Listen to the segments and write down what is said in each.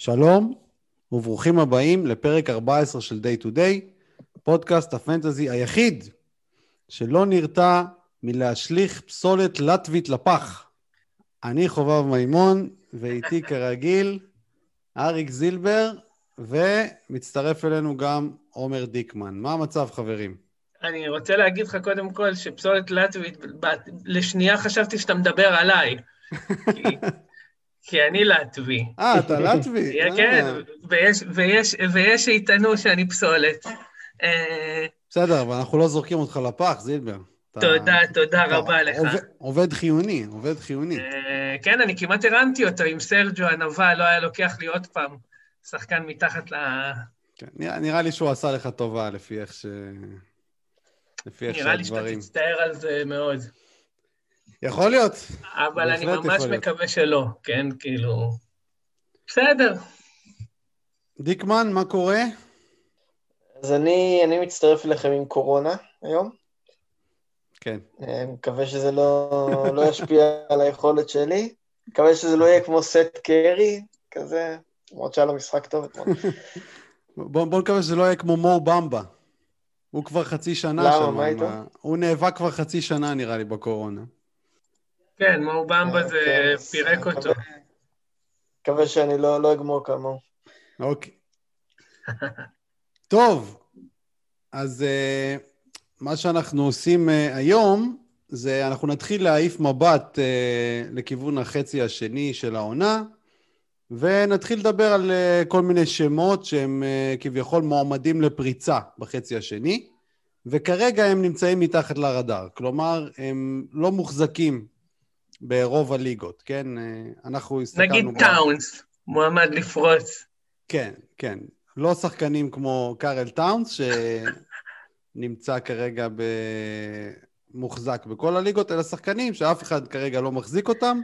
שלום וברוכים הבאים לפרק 14 של Day to Day, פודקאסט הפנטזי היחיד שלא נרתע מלהשליך פסולת לטבית לפח. אני חובב מימון, ואיתי כרגיל אריק זילבר, ומצטרף אלינו גם עומר דיקמן. מה המצב, חברים? אני רוצה להגיד לך קודם כל שפסולת לטבית, לשנייה חשבתי שאתה מדבר עליי. כי, כי אני לטבי. אה, אתה לטבי? כן, אה. ויש, ויש, ויש שיטענו שאני פסולת. אה, בסדר, אבל אנחנו לא זורקים אותך לפח, זילבר. תודה, תודה רבה לך. עובד חיוני, עובד חיוני. אה, כן, אני כמעט הרמתי אותו עם סרג'ו הנבל, לא היה לוקח לי עוד פעם שחקן מתחת ל... כן, נראה לי שהוא עשה לך טובה לפי איך ש... לפי איך שהדברים... נראה לי שאתה תצטער על זה מאוד. יכול להיות. אבל אני ממש מקווה שלא, כן? כאילו... בסדר. דיקמן, מה קורה? אז אני, אני מצטרף אליכם עם קורונה היום. כן. אני מקווה שזה לא, לא ישפיע על היכולת שלי. מקווה שזה לא יהיה כמו סט קרי, כזה, למרות שהיה לו משחק טוב אתמול. בוא, בוא נקווה שזה לא יהיה כמו מו במבה. הוא כבר חצי שנה שם. למה, מה איתו? הוא נאבק כבר חצי שנה, נראה לי, בקורונה. כן, מו במבה אה, זה כן, פירק אותו. מקווה שאני לא, לא אגמור כמוהו. אוקיי. טוב, אז uh, מה שאנחנו עושים uh, היום, זה אנחנו נתחיל להעיף מבט לכיוון החצי השני של העונה, ונתחיל לדבר על uh, כל מיני שמות שהם uh, כביכול מועמדים לפריצה בחצי השני, וכרגע הם נמצאים מתחת לרדאר. כלומר, הם לא מוחזקים ברוב הליגות, כן? אנחנו הסתכלנו... נגיד טאונס, מועמד לפרוץ. כן, כן. לא שחקנים כמו קארל טאונס, שנמצא כרגע מוחזק בכל הליגות, אלא שחקנים שאף אחד כרגע לא מחזיק אותם,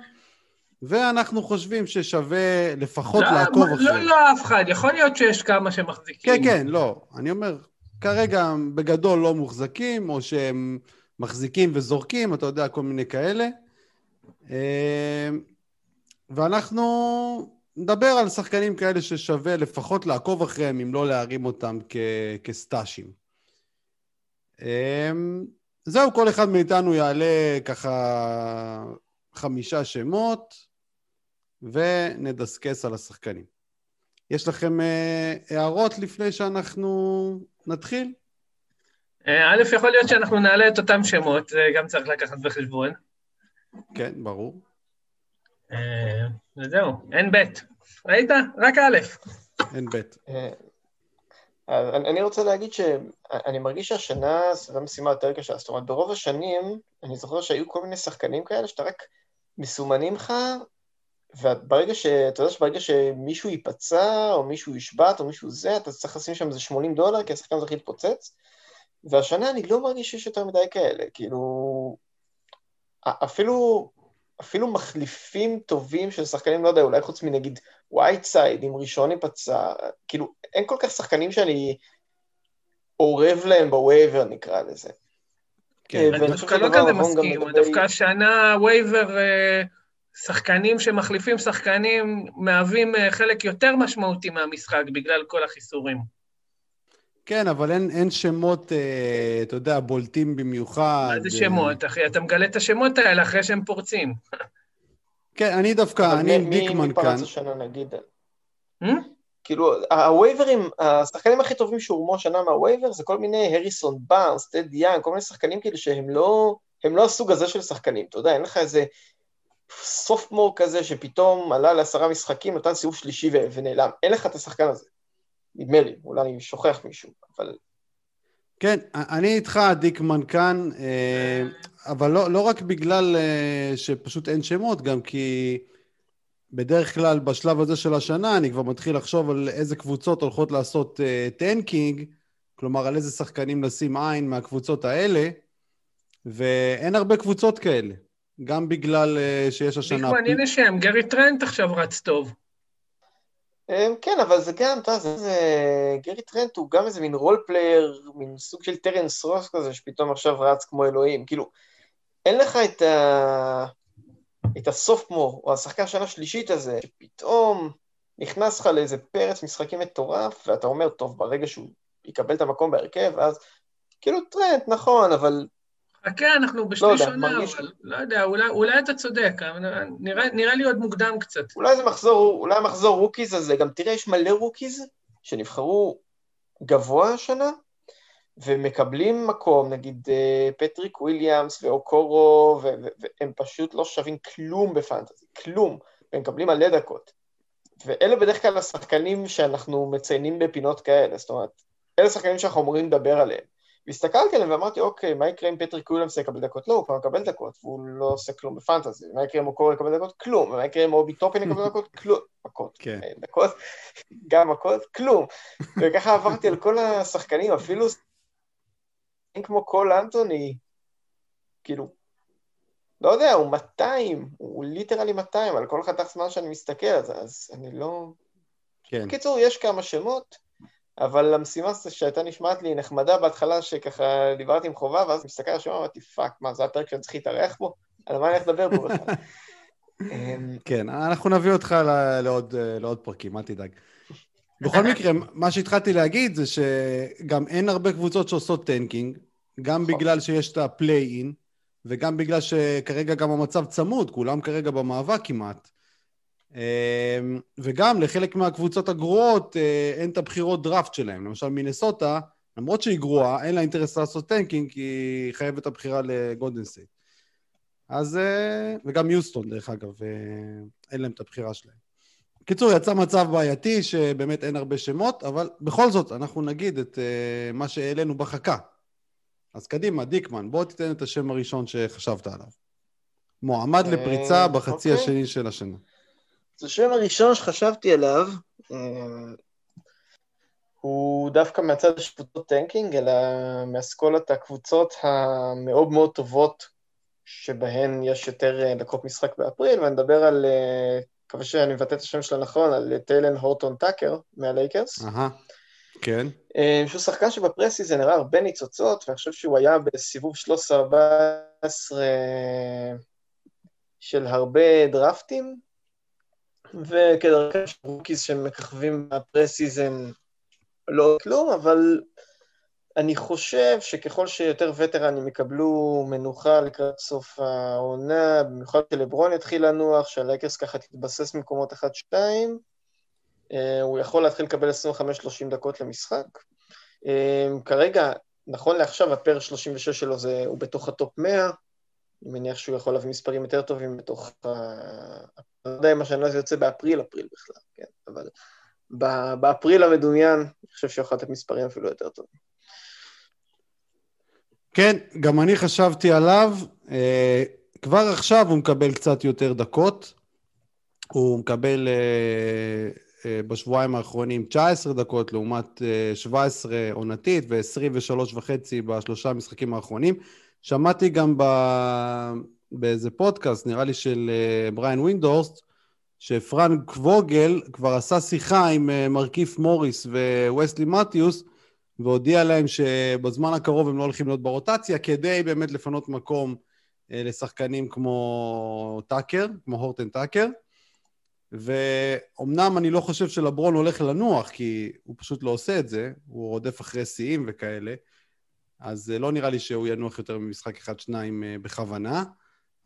ואנחנו חושבים ששווה לפחות לא, לעקוב לא, אחריהם. לא, לא אף אחד, יכול להיות שיש כמה שמחזיקים. כן, כן, לא. אני אומר, כרגע בגדול לא מוחזקים, או שהם מחזיקים וזורקים, אתה יודע, כל מיני כאלה. אה, ואנחנו נדבר על שחקנים כאלה ששווה לפחות לעקוב אחריהם, אם לא להרים אותם כ- כסטאשים. אמ, זהו, כל אחד מאיתנו יעלה ככה חמישה שמות, ונדסקס על השחקנים. יש לכם אה, הערות לפני שאנחנו נתחיל? אה, א', יכול להיות שאנחנו נעלה את אותם שמות, זה גם צריך לקחת בחשבון. כן, ברור. אה, וזהו, אין ב'. ראית? רק א'. אין ב'. אה, אני רוצה להגיד שאני מרגיש שהשנה זו משימה יותר קשה. זאת אומרת, ברוב השנים, אני זוכר שהיו כל מיני שחקנים כאלה שאתה רק מסומנים לך, וברגע ש... אתה יודע שברגע שמישהו ייפצע, או מישהו יושבת, או מישהו זה, אתה צריך לשים שם איזה 80 דולר, כי השחקן צריך להתפוצץ. והשנה אני לא מרגיש שיש יותר מדי כאלה. כאילו, אפילו אפילו מחליפים טובים של שחקנים, לא יודע, אולי חוץ מנגיד וייטסייד, אם רישון ייפצע, כאילו, אין כל כך שחקנים שאני אורב להם ב waiver, נקרא לזה. כן, אני דווקא לא כזה מסכים, דווקא השנה waiver, אה, שחקנים שמחליפים שחקנים מהווים אה, חלק יותר משמעותי מהמשחק בגלל כל החיסורים. כן, אבל אין, אין שמות, אה, אתה יודע, בולטים במיוחד. מה זה שמות, אחי? אתה מגלה את השמות האלה אחרי שהם פורצים. כן, אני דווקא, אני עם דיקמן כאן. מי פרץ השנה, נגיד? Hmm? כאילו, הווייברים, השחקנים הכי טובים שהורמו השנה מה waiver זה כל מיני הריסון בארנס, טד יאנג, כל מיני שחקנים כאילו שהם לא, הם לא הסוג הזה של שחקנים, אתה יודע, אין לך איזה sophomore כזה שפתאום עלה לעשרה משחקים, נתן סיבוב שלישי ונעלם, אין לך את השחקן הזה. נדמה לי, אולי אני שוכח מישהו, אבל... כן, אני איתך, דיקמן כאן, אה, אבל לא, לא רק בגלל אה, שפשוט אין שמות, גם כי בדרך כלל בשלב הזה של השנה אני כבר מתחיל לחשוב על איזה קבוצות הולכות לעשות tanking, אה, כלומר על איזה שחקנים לשים עין מהקבוצות האלה, ואין הרבה קבוצות כאלה, גם בגלל שיש השנה... דיקמן, הנה שם, גרי טרנט עכשיו רץ טוב. אמ, כן, אבל זה גם, אתה יודע, זה... גרי טרנט הוא גם איזה מין role player, מין סוג של טרנס רוס כזה, שפתאום עכשיו רץ כמו אלוהים. כאילו, אין לך את ה... את ה sophomore, או השחקן שנה שלישית הזה, שפתאום נכנס לך לאיזה פרץ משחקים מטורף, ואתה אומר, טוב, ברגע שהוא יקבל את המקום בהרכב, אז כאילו טרנט, נכון, אבל... חכה, אנחנו בשליש העונה, מרגיש... אבל לא יודע, אולי, אולי אתה צודק, נראה, נראה לי עוד מוקדם קצת. אולי זה מחזור, אולי מחזור rookies הזה, גם תראה, יש מלא rookies שנבחרו גבוה השנה, ומקבלים מקום, נגיד אה, פטריק וויליאמס ואוקורו, והם פשוט לא שווים כלום ב fantasy, כלום, והם מקבלים מלא דקות. ואלה בדרך כלל השחקנים שאנחנו מציינים בפינות כאלה, זאת אומרת, אלה שחקנים שאנחנו אמורים לדבר עליהם. והסתכלתי עליהם ואמרתי, אוקיי, מה יקרה אם פטריק וויליאמס יקבל דקות? לא, הוא כבר מקבל דקות, והוא לא עושה כלום ב fantasy. מה יקרה אם אוקורו יקבל דקות? כלום. ומה יקרה אם אובי טופן יקבל דקות? כלום. מכות. כן. אה, דקות, גם מכות, כלום. וככה עברתי על כל השחקנים, אפילו כמו קול אנתוני, כאילו, לא יודע, הוא 200, הוא literally 200, על כל חתך זמן שאני מסתכל זה, אז אני לא... כן. בקיצור, יש כמה שמות, אבל המשימה שהייתה נשמעת לי נחמדה בהתחלה, שככה דיברתי עם חובה, ואז מסתכל על השמות, אמרתי, fuck, מה, זה הפרק שאני צריך להתארח בו? על מה אני הולך לדבר פה בכלל? אמ, כן, אנחנו נביא אותך לעוד, לעוד פרקים, אל תדאג. בכל מקרה, מה שהתחלתי להגיד זה שגם אין הרבה קבוצות שעושות tanking, גם נכון. בגלל שיש את ה play-in, וגם בגלל שכרגע גם המצב צמוד, כולם כרגע במאבק כמעט. אמ, וגם לחלק מהקבוצות הגרועות אה, אין את הבחירות דראפט שלהם. למשל מינסוטה, למרות שהיא גרועה, אין לה אינטרס לעשות tanking, כי היא חייבת את הבחירה לגולדן סטייט. אז, אה, וגם יוסטון, דרך אגב, אה, אין להם את הבחירה שלהם. בקיצור, יצא מצב בעייתי שבאמת אין הרבה שמות, אבל בכל זאת, אנחנו נגיד את מה שהעלינו בחכה. אז קדימה, דיקמן, בוא תיתן את השם הראשון שחשבת עליו. מועמד לפריצה בחצי אוקיי. השני של השנה. אז השם הראשון שחשבתי עליו, אה, הוא דווקא מהצד של קבוצות tanking, אלא מאסכולת הקבוצות המאוד מאוד טובות, שבהן יש יותר אה, דקות משחק באפריל, ואני מדבר על, אה, מקווה שאני מבטא את השם שלו נכון, על טיילן הורטון טאקר מהלייקרס. אהה, כן. שהוא שחקן שב preseason הראה הרבה ניצוצות, ואני חושב שהוא היה בסיבוב 13-14 של הרבה דרפטים, וכדרכם של rookies שמככבים ב preseason לא כלום, אבל אני חושב שככל שיותר וטרנים יקבלו מנוחה לקראת סוף העונה, במיוחד שלברון יתחיל לנוח, שהלייקרס ככה תתבסס ממקומות 1-2, אה, הוא יכול להתחיל לקבל 25-30 דקות למשחק. אה, כרגע, נכון לעכשיו, ה per 36 שלו זה, הוא בתוך ה top 100, אני מניח שהוא יכול להביא מספרים יותר טובים בתוך לא יודע אם השנה זה יוצא באפריל, אפריל בכלל, כן, אבל באפריל המדומיין, אני חושב שהוא יכול לתת מספרים אפילו יותר טובים. כן, גם אני חשבתי עליו. אה, כבר עכשיו הוא מקבל קצת יותר דקות. הוא מקבל אה, אה, בשבועיים האחרונים 19 דקות לעומת 17 עונתית ו-23 וחצי בשלושה המשחקים האחרונים. שמעתי גם ב... באיזה פודקאסט, נראה לי של אה, בריין ווינדורסט, שפרנק ווגל כבר עשה שיחה עם אה, מרקיף מוריס וווסלי מתיוס, והודיע להם שבזמן הקרוב הם לא הולכים להיות ברוטציה, כדי באמת לפנות מקום אה, לשחקנים כמו טאקר, כמו הורטן טאקר. ואומנם אני לא חושב שלברון הולך לנוח, כי הוא פשוט לא עושה את זה, הוא רודף אחרי שיאים וכאלה, אז לא נראה לי שהוא ינוח יותר ממשחק אחד-שניים בכוונה.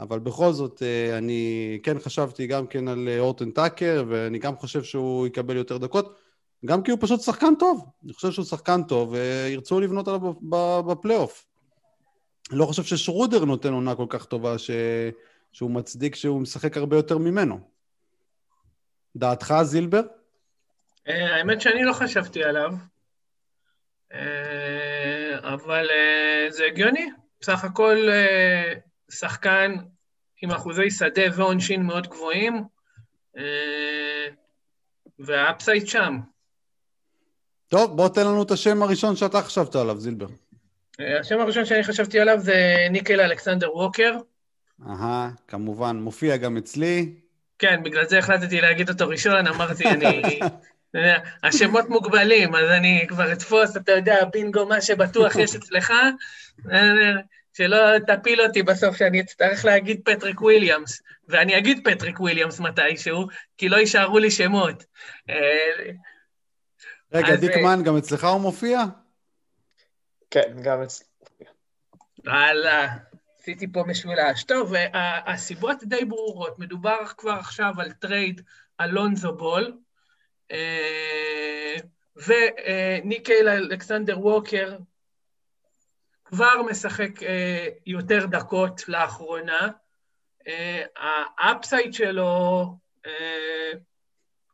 אבל בכל זאת, אה, אני כן חשבתי גם כן על אה, אורטן טאקר, ואני גם חושב שהוא יקבל יותר דקות, גם כי הוא פשוט שחקן טוב. אני חושב שהוא שחקן טוב, וירצו לבנות עליו בפלייאוף. לא חושב ששרודר נותן עונה כל כך טובה, ש... שהוא מצדיק שהוא משחק הרבה יותר ממנו. דעתך, זילבר? אה, האמת שאני לא חשבתי עליו, אבל זה הגיוני. בסך הכל שחקן עם אחוזי שדה ועונשין מאוד גבוהים, אה, והאפסייד שם. טוב, בוא תן לנו את השם הראשון שאתה חשבת עליו, זילבר. אה, השם הראשון שאני חשבתי עליו זה ניקיל אלכסנדר ווקר. אהה, כמובן, מופיע גם אצלי. כן, בגלל זה החלטתי להגיד אותו ראשון, אמרתי, אני... השמות מוגבלים, אז אני כבר אתפוס, אתה יודע, בינגו, מה שבטוח יש אצלך. אה, שלא תפיל אותי בסוף שאני אצטרך להגיד פטריק וויליאמס, ואני אגיד פטריק וויליאמס מתישהו, כי לא יישארו לי שמות. אה, רגע, דיקמן, גם אצלך הוא מופיע? כן, גם אצלי. וואלה, עשיתי פה משולש. טוב, הסיבות די ברורות. מדובר כבר עכשיו על טרייד על לונזו בול, אה, וניקיל אלכסנדר ווקר כבר משחק אה, יותר דקות לאחרונה. אה, האפסייד שלו,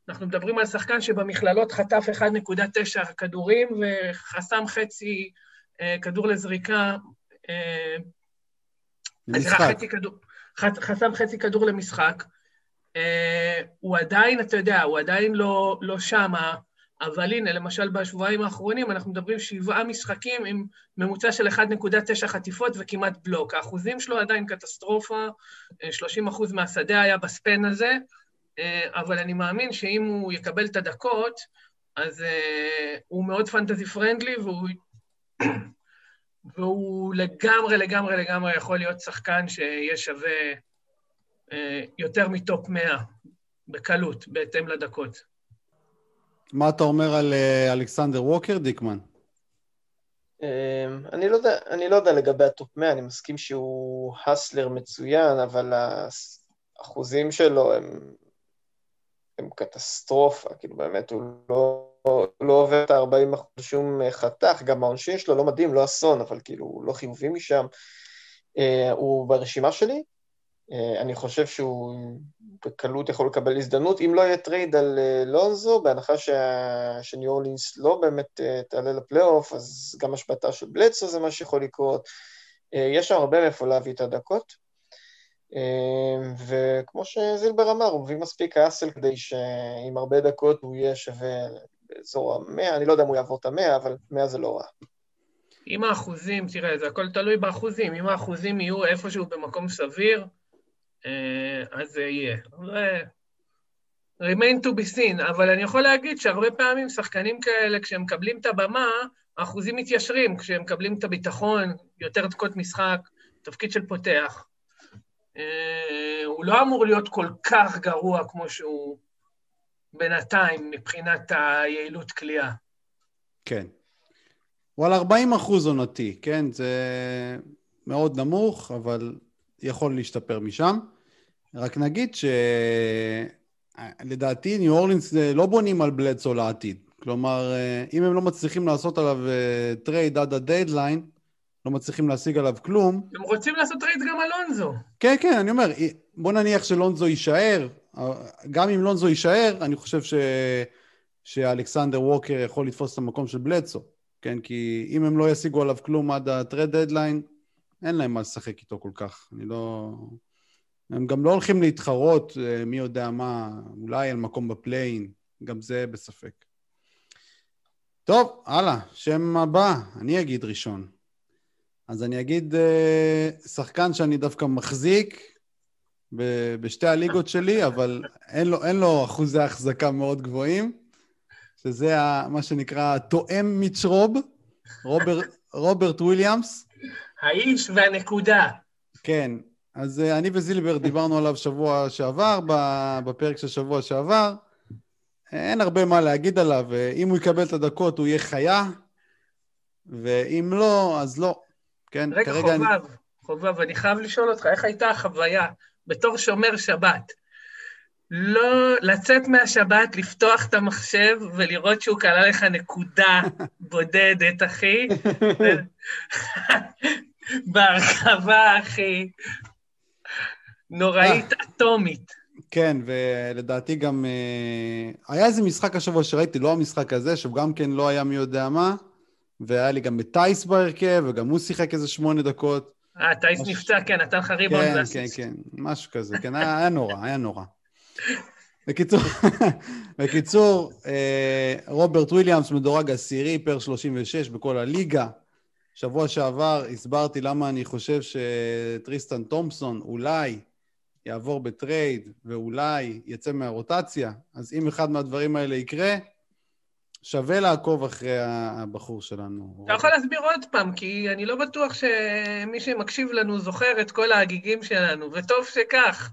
אנחנו מדברים על שחקן שבמכללות חטף 1.9 כדורים וחסם חצי כדור לזריקה למשחק. חסם חצי כדור למשחק. הוא עדיין, אתה יודע, הוא עדיין לא, לא שמה, אבל הנה, למשל בשבועיים האחרונים אנחנו מדברים שבעה משחקים עם ממוצע של 1.9 חטיפות וכמעט בלוק. האחוזים שלו עדיין קטסטרופה, 30 אה, אחוז מהשדה היה בספן הזה, uh, אבל אני מאמין שאם הוא יקבל את הדקות, אז uh, הוא מאוד פנטזי פרנדלי והוא והוא לגמרי, לגמרי, לגמרי יכול להיות שחקן שיהיה שווה אה, יותר מטופ 100 בקלות, בהתאם לדקות. מה אתה אומר על אה, אלכסנדר ווקר, דיקמן? אה, אני לא, יודע, אני לא יודע לגבי ה top 100, אני מסכים שהוא hustler מצוין, אבל האחוזים שלו הם, הם קטסטרופה, כאילו באמת הוא לא... לא עובר את ה-40 אחוז שום אה, חתך, גם העונשין שלו לא מדהים, לא אסון, אבל כאילו הוא לא חיובי משם. אה, הוא ברשימה שלי, אני חושב שהוא בקלות יכול לקבל הזדמנות, אם לא יהיה טרייד על אה, לונזו, בהנחה שה... שניו אורלינס לא באמת אה, תעלה לפלייאוף, אז גם השבתה של בלדסו זה מה שיכול לקרות. יש שם הרבה מאיפה להביא את הדקות. וכמו שזילבר אמר, הוא מביא מספיק hustle כדי שעם הרבה דקות הוא יהיה שווה באזור המאה, אני לא יודע אם הוא יעבור את המאה, אבל מאה זה לא רע. אם האחוזים, תראה, זה הכל תלוי באחוזים, אם האחוזים יהיו איפשהו במקום סביר, אה, אז זה יהיה. remain to be seen, אבל אני יכול להגיד שהרבה פעמים שחקנים כאלה, כשהם מקבלים את הבמה, האחוזים מתיישרים, כשהם מקבלים את הביטחון, יותר דקות משחק, תפקיד של פותח. אה, הוא לא אמור להיות כל כך גרוע כמו שהוא בינתיים מבחינת היעילות כליאה. כן. הוא על 40 אחוז עונתי, כן? זה מאוד נמוך, אבל יכול להשתפר משם. רק נגיד שלדעתי ניו אורלינס לא בונים על בלדסו לעתיד. כלומר, אם הם לא מצליחים לעשות עליו טרייד עד הדדליין, לא מצליחים להשיג עליו כלום. הם רוצים לעשות טרייד גם על לונזו. כן, כן, אני אומר, בוא נניח שלונזו יישאר, גם אם לונזו יישאר, אני חושב ש... שאלכסנדר ווקר יכול לתפוס את המקום של בלדסו, כן? כי אם הם לא ישיגו עליו כלום עד הטרד דדליין, אין להם מה לשחק איתו כל כך. אני לא... הם גם לא הולכים להתחרות, אה, מי יודע מה, אולי על מקום בפליין, גם זה בספק. טוב, הלאה, שם הבא, אני אגיד ראשון. אז אני אגיד uh, שחקן שאני דווקא מחזיק, בשתי הליגות שלי, אבל אין לו, אין לו אחוזי החזקה מאוד גבוהים, שזה מה שנקרא תואם מיצ'רוב, רובר, רוברט וויליאמס. האיש והנקודה. כן, אז אה, אני וזילבר דיברנו עליו שבוע שעבר, בפרק של שבוע שעבר. אין הרבה מה להגיד עליו, אם הוא יקבל את הדקות הוא יהיה חיה, ואם לא, אז לא. כן, רגע, חובב, אני... חובב, אני חייב לשאול אותך, איך הייתה החוויה בתור שומר שבת, לא לצאת מהשבת, לפתוח את המחשב ולראות שהוא קלע לך נקודה בודדת, אחי. בהרחבה, אחי. נוראית, אה. אטומית. כן, ולדעתי גם... אה, היה איזה משחק השבוע שראיתי, לא המשחק הזה, שהוא גם כן לא היה מי יודע מה, והיה לי גם את טייס בהרכב, וגם הוא שיחק איזה שמונה דקות. אה, טייס מש... נפצע, כן, נתן לך ריבאונד כן, כן, כן, משהו כזה, כן, היה, היה נורא, היה נורא. בקיצור, בקיצור, אה, רוברט וויליאמס מדורג עשירי per 36 בכל הליגה. שבוע שעבר הסברתי למה אני חושב שטריסטן תומפסון אולי יעבור בטרייד ואולי יצא מהרוטציה. אז אם אחד מהדברים האלה יקרה, שווה לעקוב אחרי הבחור שלנו. אתה יכול להסביר עוד פעם, כי אני לא בטוח שמי שמקשיב לנו זוכר את כל ההגיגים שלנו, וטוב שכך.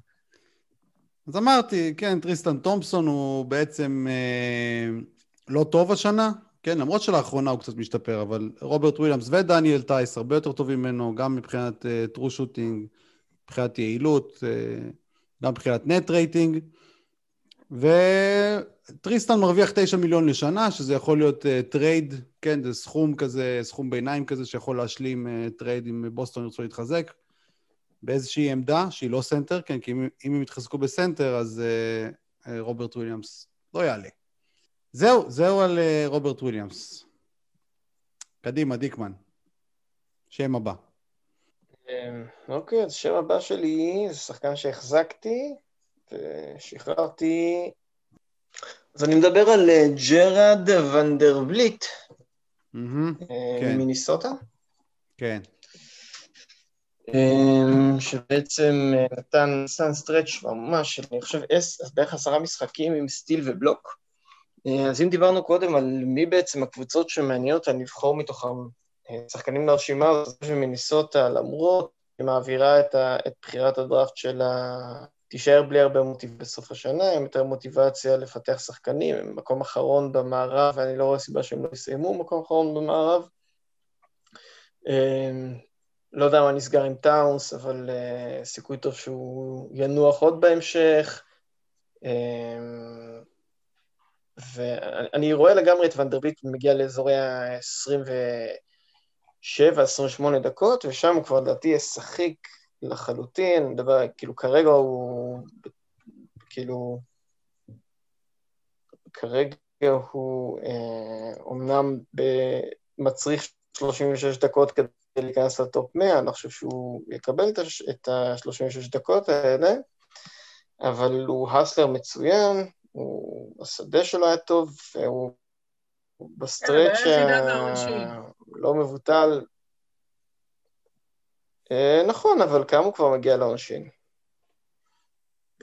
אז אמרתי, כן, טריסטן תומפסון הוא בעצם אה, לא טוב השנה, כן, למרות שלאחרונה הוא קצת משתפר, אבל רוברט וויליאמס ודניאל טייס הרבה יותר טובים ממנו, גם מבחינת true אה, shooting, מבחינת יעילות, אה, גם מבחינת net rating. וטריסטן מרוויח 9 מיליון לשנה, שזה יכול להיות טרייד, כן, זה סכום כזה, סכום ביניים כזה שיכול להשלים טרייד אם בוסטון ירצו להתחזק, באיזושהי עמדה שהיא לא סנטר, כן, כי אם, אם הם יתחזקו בסנטר, אז רוברט וויליאמס לא יעלה. זהו, זהו על רוברט וויליאמס. קדימה, דיקמן. שם הבא. אמ, אוקיי, אז שם הבא שלי זה שחקן שהחזקתי ושחררתי. אז אני מדבר על אה, ג'ארד ונדרבילט כן. ממיניסוטה. כן. אמ, שבעצם אה, נתן סתם stretch ממש, אני חושב, בערך עשרה משחקים עם steal ו block. אה, אז אם דיברנו קודם על מי בעצם הקבוצות שמעניינות אותן לבחור מתוכם אה, שחקנים לרשימה הזאת של מיניסוטה, למרות שהיא מעבירה את, ה, את בחירת הדראפט שלה, תישאר בלי הרבה מוטיב בסוף השנה, עם יותר מוטיבציה לפתח שחקנים, הם מקום אחרון במערב, ואני לא רואה סיבה שהם לא יסיימו מקום אחרון במערב. אה, לא יודע מה נסגר עם טאונס, אבל סיכוי טוב שהוא ינוח עוד בהמשך. ואני רואה לגמרי את ונדרביט מגיע לאזורי ה-27-28 דקות, ושם הוא כבר לדעתי ישחק לחלוטין, מדבר, כאילו כרגע הוא, כאילו, כרגע הוא אה, אומנם מצריך 36 דקות כדי להיכנס ל top 100, אני לא חושב שהוא יקבל את ה-36 דקות האלה, אבל הוא hustler מצוין, הוא, השדה שלו היה טוב, והוא ב stretch לא מבוטל. אה, נכון, אבל כמה הוא כבר מגיע לעונשין?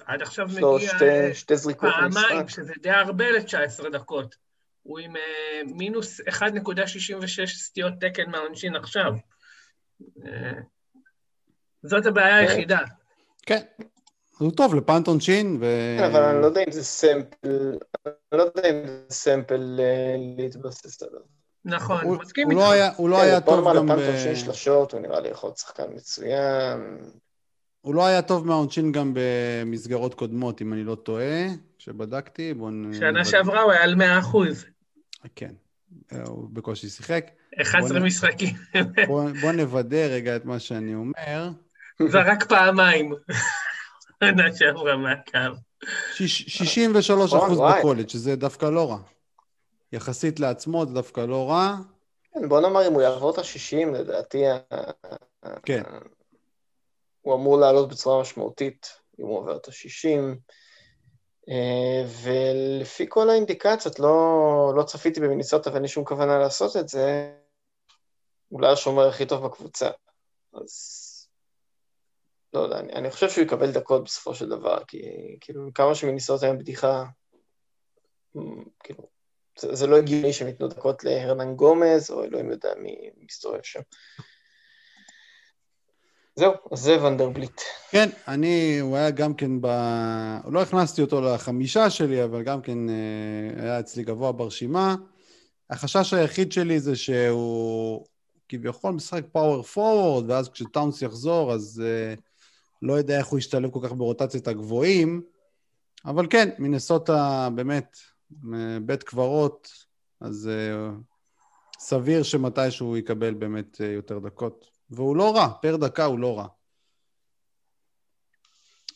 עד עכשיו מגיע שתי, שתי זריקות פעמיים, שזה די הרבה ל-19 דקות. הוא עם אה, מינוס 1.66 סטיות תקן מהעונשין עכשיו. אה, זאת הבעיה כן. היחידה. כן, הוא טוב לפאנט עונשין, ו... כן, אבל אני לא יודע אם זה סמפל, אני לא יודע אם זה סמפל להתבסס עליו. נכון, הוא מסכים איתך. הוא לא היה כן, טוב גם ב... לפאנט עונשין שלשות, הוא נראה לי יכול להיות שחקן מצוין. הוא לא היה טוב מהעונשין גם במסגרות קודמות, אם אני לא טועה, כשבדקתי. בוא נ... שנה שעברה הוא היה על 100 אחוז. כן, הוא בקושי שיחק. 11 משחקים. בוא נוודא רגע את מה שאני אומר. זרק פעמיים. עונה שעברה מהקו. 63 אחוז בקולג', שזה דווקא לא רע. יחסית לעצמו זה דווקא לא רע. כן, בוא נאמר, אם הוא יעבור את ה-60, לדעתי... כן. הוא אמור לעלות בצורה משמעותית, אם הוא עובר את ה-60. אה, ולפי כל האינדיקציות, לא, לא צפיתי במיניסוטה ואין לי שום כוונה לעשות את זה, אולי השומר הכי טוב בקבוצה. אז לא יודע, אני, אני חושב שהוא יקבל דקות בסופו של דבר, כי כאילו כמה שמניסות היום בדיחה, כאילו, זה, זה לא הגיוני שהם ייתנו דקות להרנן גומז, או אלוהים יודע מי מסתובב שם. זהו, אז זה ונדרבליט. כן, אני, הוא היה גם כן ב... לא הכנסתי אותו לחמישה שלי, אבל גם כן אה, היה אצלי גבוה ברשימה. החשש היחיד שלי זה שהוא כביכול משחק פאוור פורוורד, ואז כשטאונס יחזור, אז uh, לא יודע איך הוא ישתלב כל כך ברוטציית הגבוהים, אבל כן, מינסוטה באמת בית קברות, אז אה, סביר שמתישהו הוא יקבל באמת אה, יותר דקות. והוא לא רע, פר דקה הוא לא רע.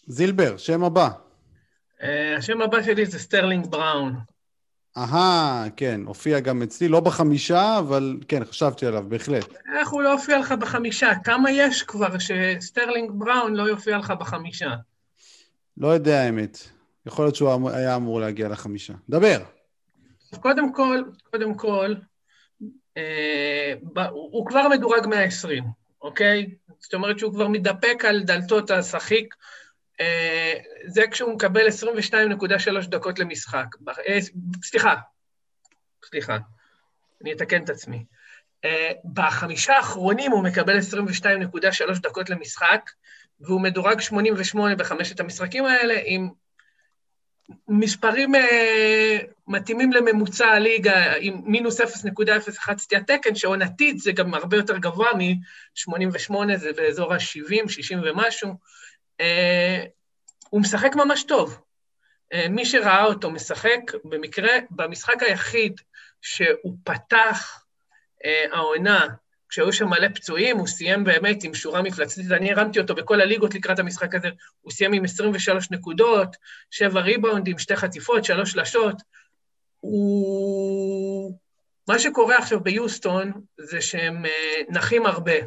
זילבר, שם הבא. אה, השם הבא שלי זה סטרלינג בראון. אהה, כן, הופיע גם אצלי, לא בחמישה, אבל כן, חשבתי עליו, בהחלט. איך הוא לא הופיע לך בחמישה? כמה יש כבר שסטרלינג בראון לא יופיע לך בחמישה? לא יודע האמת. יכול להיות שהוא היה אמור להגיע לחמישה. דבר. קודם כל, קודם כל, אה, הוא כבר מדורג 120, אוקיי? זאת אומרת שהוא כבר מתדפק על דלתות השחיק. אה, זה כשהוא מקבל 22.3 דקות למשחק. אה, סליחה, סליחה, אני אתקן את עצמי. Uh, בחמישה האחרונים הוא מקבל 22.3 דקות למשחק, והוא מדורג 88 בחמשת המשחקים האלה, עם מספרים uh, מתאימים לממוצע הליגה, עם מינוס 0.01 סטיית תקן, שעונתית זה גם הרבה יותר גבוה מ-88, זה באזור ה-70, 60 ומשהו. Uh, הוא משחק ממש טוב. Uh, מי שראה אותו משחק, במקרה, במשחק היחיד שהוא פתח העונה כשהיו שם מלא פצועים, הוא סיים באמת עם שורה מפלצתית, אני הרמתי אותו בכל הליגות לקראת המשחק הזה, הוא סיים עם 23 נקודות, 7 ריבאונדים, שתי חטיפות, שלוש שלשות. הוא... מה שקורה עכשיו ביוסטון זה שהם uh, נחים הרבה.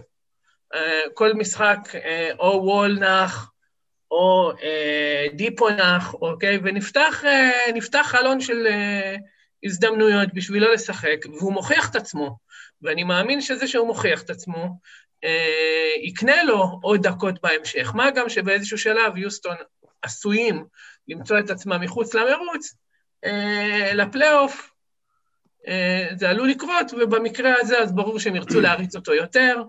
Uh, כל משחק, uh, או וול נח, או דיפו נח, אוקיי? ונפתח חלון של הזדמנויות בשבילו לשחק, והוא מוכיח את עצמו. ואני מאמין שזה שהוא מוכיח את עצמו, אה, יקנה לו עוד דקות בהמשך. מה גם שבאיזשהו שלב יוסטון עשויים למצוא את עצמם מחוץ למרוץ, אה, לפלייאוף. אה, זה עלול לקרות, ובמקרה הזה אז ברור שהם ירצו להריץ אותו יותר.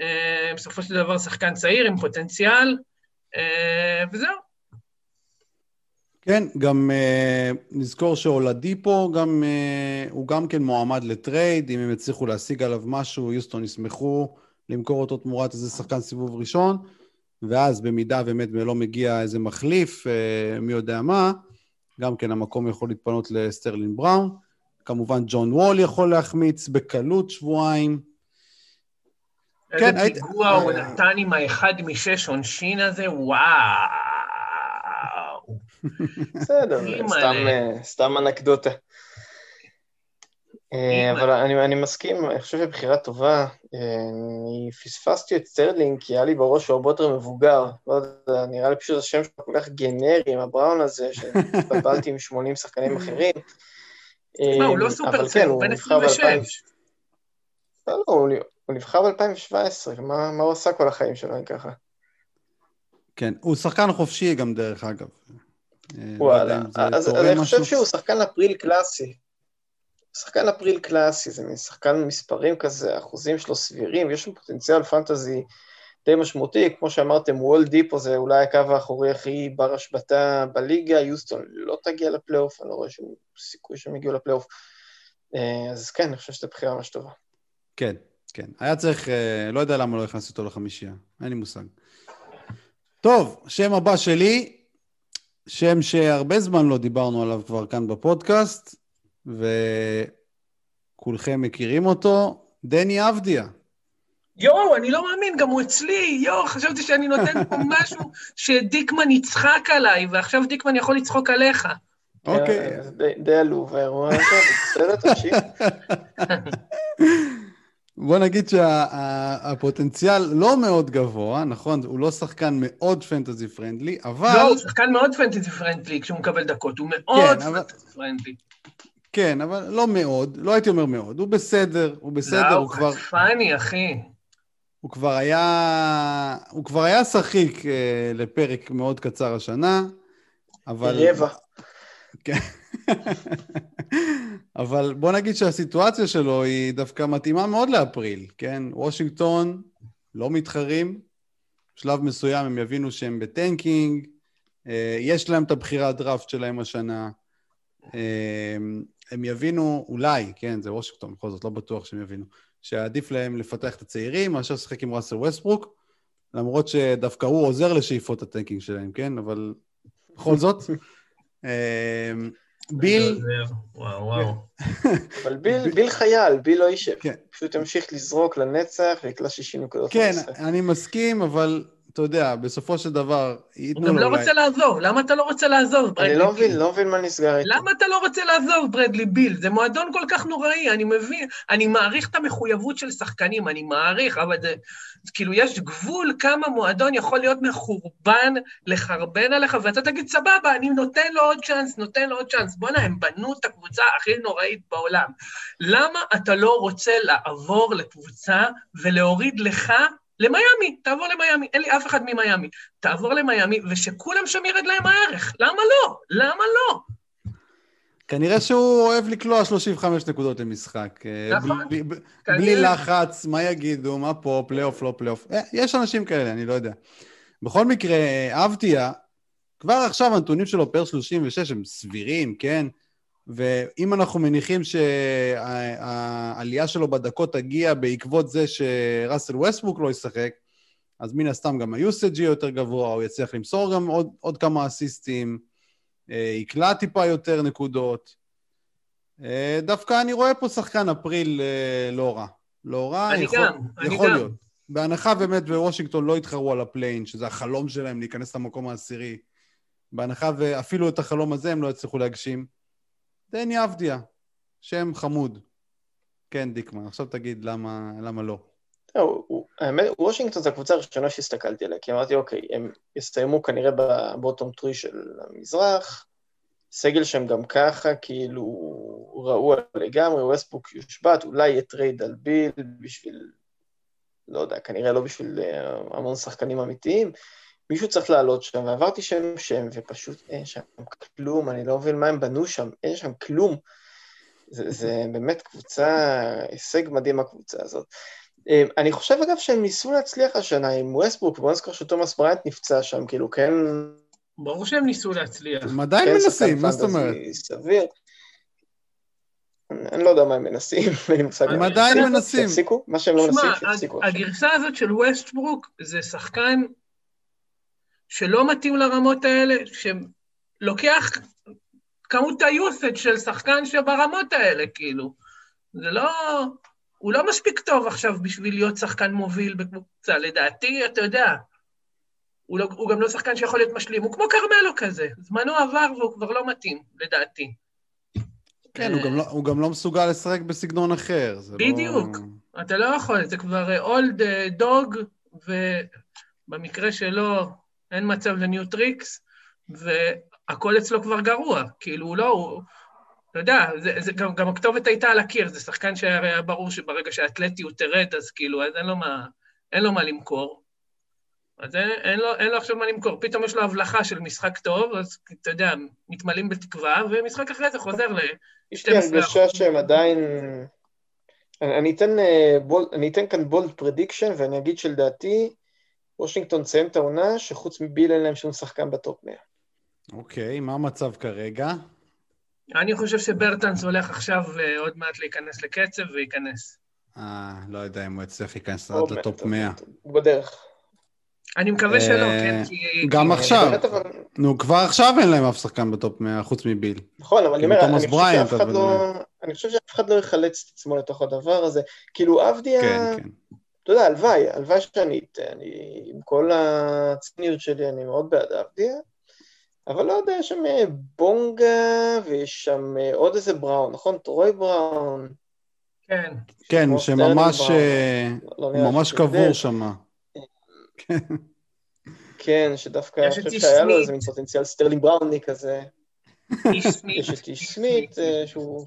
אה, בסופו של דבר שחקן צעיר עם פוטנציאל, אה, וזהו. כן, גם אה, נזכור שאולדיפו גם, אה, הוא גם כן מועמד ל trade, אם הם יצליחו להשיג עליו משהו, יוסטון ישמחו למכור אותו תמורת איזה שחקן סיבוב ראשון, ואז במידה באמת לא מגיע איזה מחליף, אה, מי יודע מה, גם כן המקום יכול להתפנות לסטרלינג בראון. כמובן ג'ון וול יכול להחמיץ בקלות שבועיים. איזה כן, פיגוע. הוא נתן עם האחד משש עונשין הזה, וואו. בסדר, סתם אנקדוטה. אה, אבל אני, אני מסכים, אני חושב שבחירה טובה. אה, אני פספסתי את סטרלינג, כי היה לי בראש שהוא הרבה יותר מבוגר. לא יודע, נראה לי פשוט השם שלו כל כך גנרי עם הבראון הזה, שהתבלבלתי עם 80 שחקנים אחרים. תשמע, הוא לא סופר צעיר, הוא בן 26. לא, לא, הוא נבחר ב-2017, מה הוא עשה כל החיים שלו, אם ככה? כן, הוא שחקן חופשי גם, דרך אגב. אה, לא וואלה, אז אני חושב שהוא שחקן אפריל קלאסי. שחקן אפריל קלאסי, זה מין שחקן מספרים כזה, אחוזים שלו סבירים, יש לו פוטנציאל פנטזי די משמעותי, כמו שאמרתם, וול דיפו זה אולי הקו האחורי הכי בר השבתה בליגה, יוסטון לא תגיע לפלייאוף, אני לא רואה שום סיכוי שהם יגיעו לפלייאוף. אה, אז כן, אני חושב שזו בחירה ממש טובה. כן, כן. היה צריך, אה, לא יודע למה לא הכנסתי אותו לחמישייה, אין לי מושג. טוב, שם הבא שלי, שם שהרבה זמן לא דיברנו עליו כבר כאן בפודקאסט, וכולכם מכירים אותו, דני אבדיה. יואו, אני לא מאמין, גם הוא אצלי, יואו, חשבתי שאני נותן פה משהו שדיקמן יצחק עליי, ועכשיו דיקמן יכול לצחוק עליך. אוקיי. די עלוב האירוע הזה, בסדר, תמשיך. בוא נגיד שהפוטנציאל שה, לא מאוד גבוה, נכון? הוא לא שחקן מאוד פנטזי פרנדלי, אבל... לא, הוא שחקן מאוד פנטזי פרנדלי כשהוא מקבל דקות, הוא מאוד כן, פנטזי פרנדלי. כן, אבל לא מאוד, לא הייתי אומר מאוד, הוא בסדר, הוא בסדר, לא, הוא כבר... לא, הוא חטפני, אחי. הוא כבר היה... הוא כבר היה שחיק אה, לפרק מאוד קצר השנה, אבל... רבע. כן. אבל בוא נגיד שהסיטואציה שלו היא דווקא מתאימה מאוד לאפריל, כן? וושינגטון לא מתחרים, בשלב מסוים הם יבינו שהם ב tanking, אה, יש להם את הבחירת דראפט שלהם השנה, אה, הם יבינו, אולי, כן, זה וושינגטון, בכל זאת, לא בטוח שהם יבינו, שעדיף להם לפתח את הצעירים מאשר לשחק עם ראסל ווסטברוק, למרות שדווקא הוא עוזר לשאיפות הטנקינג שלהם, כן? אבל בכל זאת. אה, ביל... וואו, וואו. אבל ביל חייל, ביל לא יישב. כן. פשוט ימשיך לזרוק לנצח ויקלע 60 נקודות. כן, אני מסכים, אבל אתה יודע, בסופו של דבר, ייתנו לו אולי... הוא גם לא רוצה לעזוב, למה אתה לא רוצה לעזוב, ברדלי אני לא מבין, לא מבין מה נסגר איתו. למה אתה לא רוצה לעזוב, ברדלי ביל? זה מועדון כל כך נוראי, אני מבין, אני מעריך את המחויבות של שחקנים, אני מעריך, אבל זה... כאילו, יש גבול כמה מועדון יכול להיות מחורבן, לחרבן עליך, ואתה תגיד, סבבה, אני נותן לו עוד צ'אנס, נותן לו עוד צ'אנס. בואנה, הם בנו את הקבוצה הכי נוראית בעולם. למה אתה לא רוצה לעבור לקבוצה ולהוריד לך למיאמי, תעבור למיאמי, אין לי אף אחד ממיאמי. תעבור למיאמי, ושכולם שם ירד להם הערך. למה לא? למה לא? כנראה שהוא אוהב לקלוע 35 נקודות למשחק. אה, נכון. בלי, בלי לחץ, מה יגידו, מה פה, פלייאוף, לא פלייאוף. אה, יש אנשים כאלה, אני לא יודע. בכל מקרה, אבדיה, כבר עכשיו הנתונים שלו פר 36 הם סבירים, כן? ואם אנחנו מניחים שהעלייה שלו בדקות תגיע בעקבות זה שראסל ווסטברוק לא ישחק, אז מן הסתם גם ה usage יהיה יותר גבוה, הוא יצליח למסור גם עוד, עוד כמה אסיסטים, אה, יקלע טיפה יותר נקודות. אה, דווקא אני רואה פה שחקן אפריל אה, לא רע. לא רע, אני יכול, גם, יכול אני להיות. גם. בהנחה באמת בוושינגטון לא יתחרו על ה play-in, שזה החלום שלהם להיכנס למקום העשירי. בהנחה ואפילו את החלום הזה הם לא יצליחו להגשים. דני אבדיה, שם חמוד. כן, דיקמן, עכשיו תגיד למה, למה לא. לא, האמת, וושינגטון זו הקבוצה הראשונה שהסתכלתי עליה, כי אמרתי, אוקיי, הם יסיימו כנראה ב bottom three של המזרח, סגל שם גם ככה, כאילו, רעוע לגמרי, ווסטברוק יושבת, אולי יהיה trade על ביל בשביל, לא יודע, כנראה לא בשביל אה, המון שחקנים אמיתיים, מישהו צריך לעלות שם, ועברתי שם שם, ופשוט אין שם כלום, אני לא מבין מה הם בנו שם, אין שם כלום. זה, זה באמת קבוצה, הישג מדהים הקבוצה הזאת. אמ, אני חושב אגב שהם ניסו להצליח השנה עם ווסטברוק, בוא נזכור שתומאס בריינט נפצע שם, כאילו כן... ברור שהם ניסו להצליח. הם עדיין כן, מנסים, מה זאת אומרת? סביר. אני לא יודע מה הם מנסים, הם עדיין מנסים. שיפסיקו, מה שהם לא מנסים, שיפסיקו. הגרסה הזאת של ווסטברוק זה שחקן שלא מתאים לרמות האלה, שלוקח כמות היוסד של שחקן שברמות האלה, כאילו. זה לא... הוא לא מספיק טוב עכשיו בשביל להיות שחקן מוביל בקבוצה, לדעתי, אתה יודע. הוא, לא, הוא גם לא שחקן שיכול להיות משלים, הוא כמו כרמלו כזה, זמנו עבר והוא כבר לא מתאים, לדעתי. כן, הוא גם, לא, הוא גם לא מסוגל לשחק בסגנון אחר. לא- בדיוק, לא... אתה לא יכול, זה כבר old אה, dog, ובמקרה שלו אין מצב ל new tricks, והכל אצלו כבר גרוע. כאילו, הוא לא, הוא, אתה יודע, זה, זה, גם, גם הכתובת הייתה על הקיר, זה שחקן שהרי היה ברור שברגע שהאתלטיות תרד, אז כאילו, אז אין לו מה, אין לו מה למכור. אז אין, אין, לו, אין לו עכשיו מה למכור. פתאום יש לו הבלחה של משחק טוב, אז אתה יודע, מתמלאים בתקווה, ומשחק אחרי זה חוזר ל-12%. יש לי הרגשה שהם עדיין... אני, אני, אתן, אה, בול, אני אתן כאן bold prediction, ואני אגיד שלדעתי, וושינגטון תסיים את העונה, שחוץ מביל אין להם שום שחקן ב top 100. אוקיי, מה המצב כרגע? אני חושב שברטנס הולך עכשיו אה, עוד מעט להיכנס לקצב וייכנס. אה, לא יודע אם הוא יצליח להיכנס עד לטופ 100. הוא בדרך. אני מקווה שלא, אה, כן, כי... גם עכשיו. נו, כבר עכשיו אין להם אף שחקן בטופ 100 חוץ מביל. נכון, אבל אני אומר, אני חושב שאף אחד לא... אני חושב שאף אחד לא יחלץ את עצמו לתוך הדבר הזה. כאילו, אבדיה... אתה יודע, הלוואי, הלוואי שאני... עם כל הציניות שלי, אני מאוד בעד אבדיה. אבל לא יודע, יש שם אה, בונגה, ויש שם אה, עוד איזה בראון, נכון? טרוי בראון. כן. כן, שממש אה, לא, לא ממש קבור שם. כן, שדווקא אני חושב שהיה לו איזה מין פוטנציאל סטרלינג בראוני כזה. יש את איש סמית, שהוא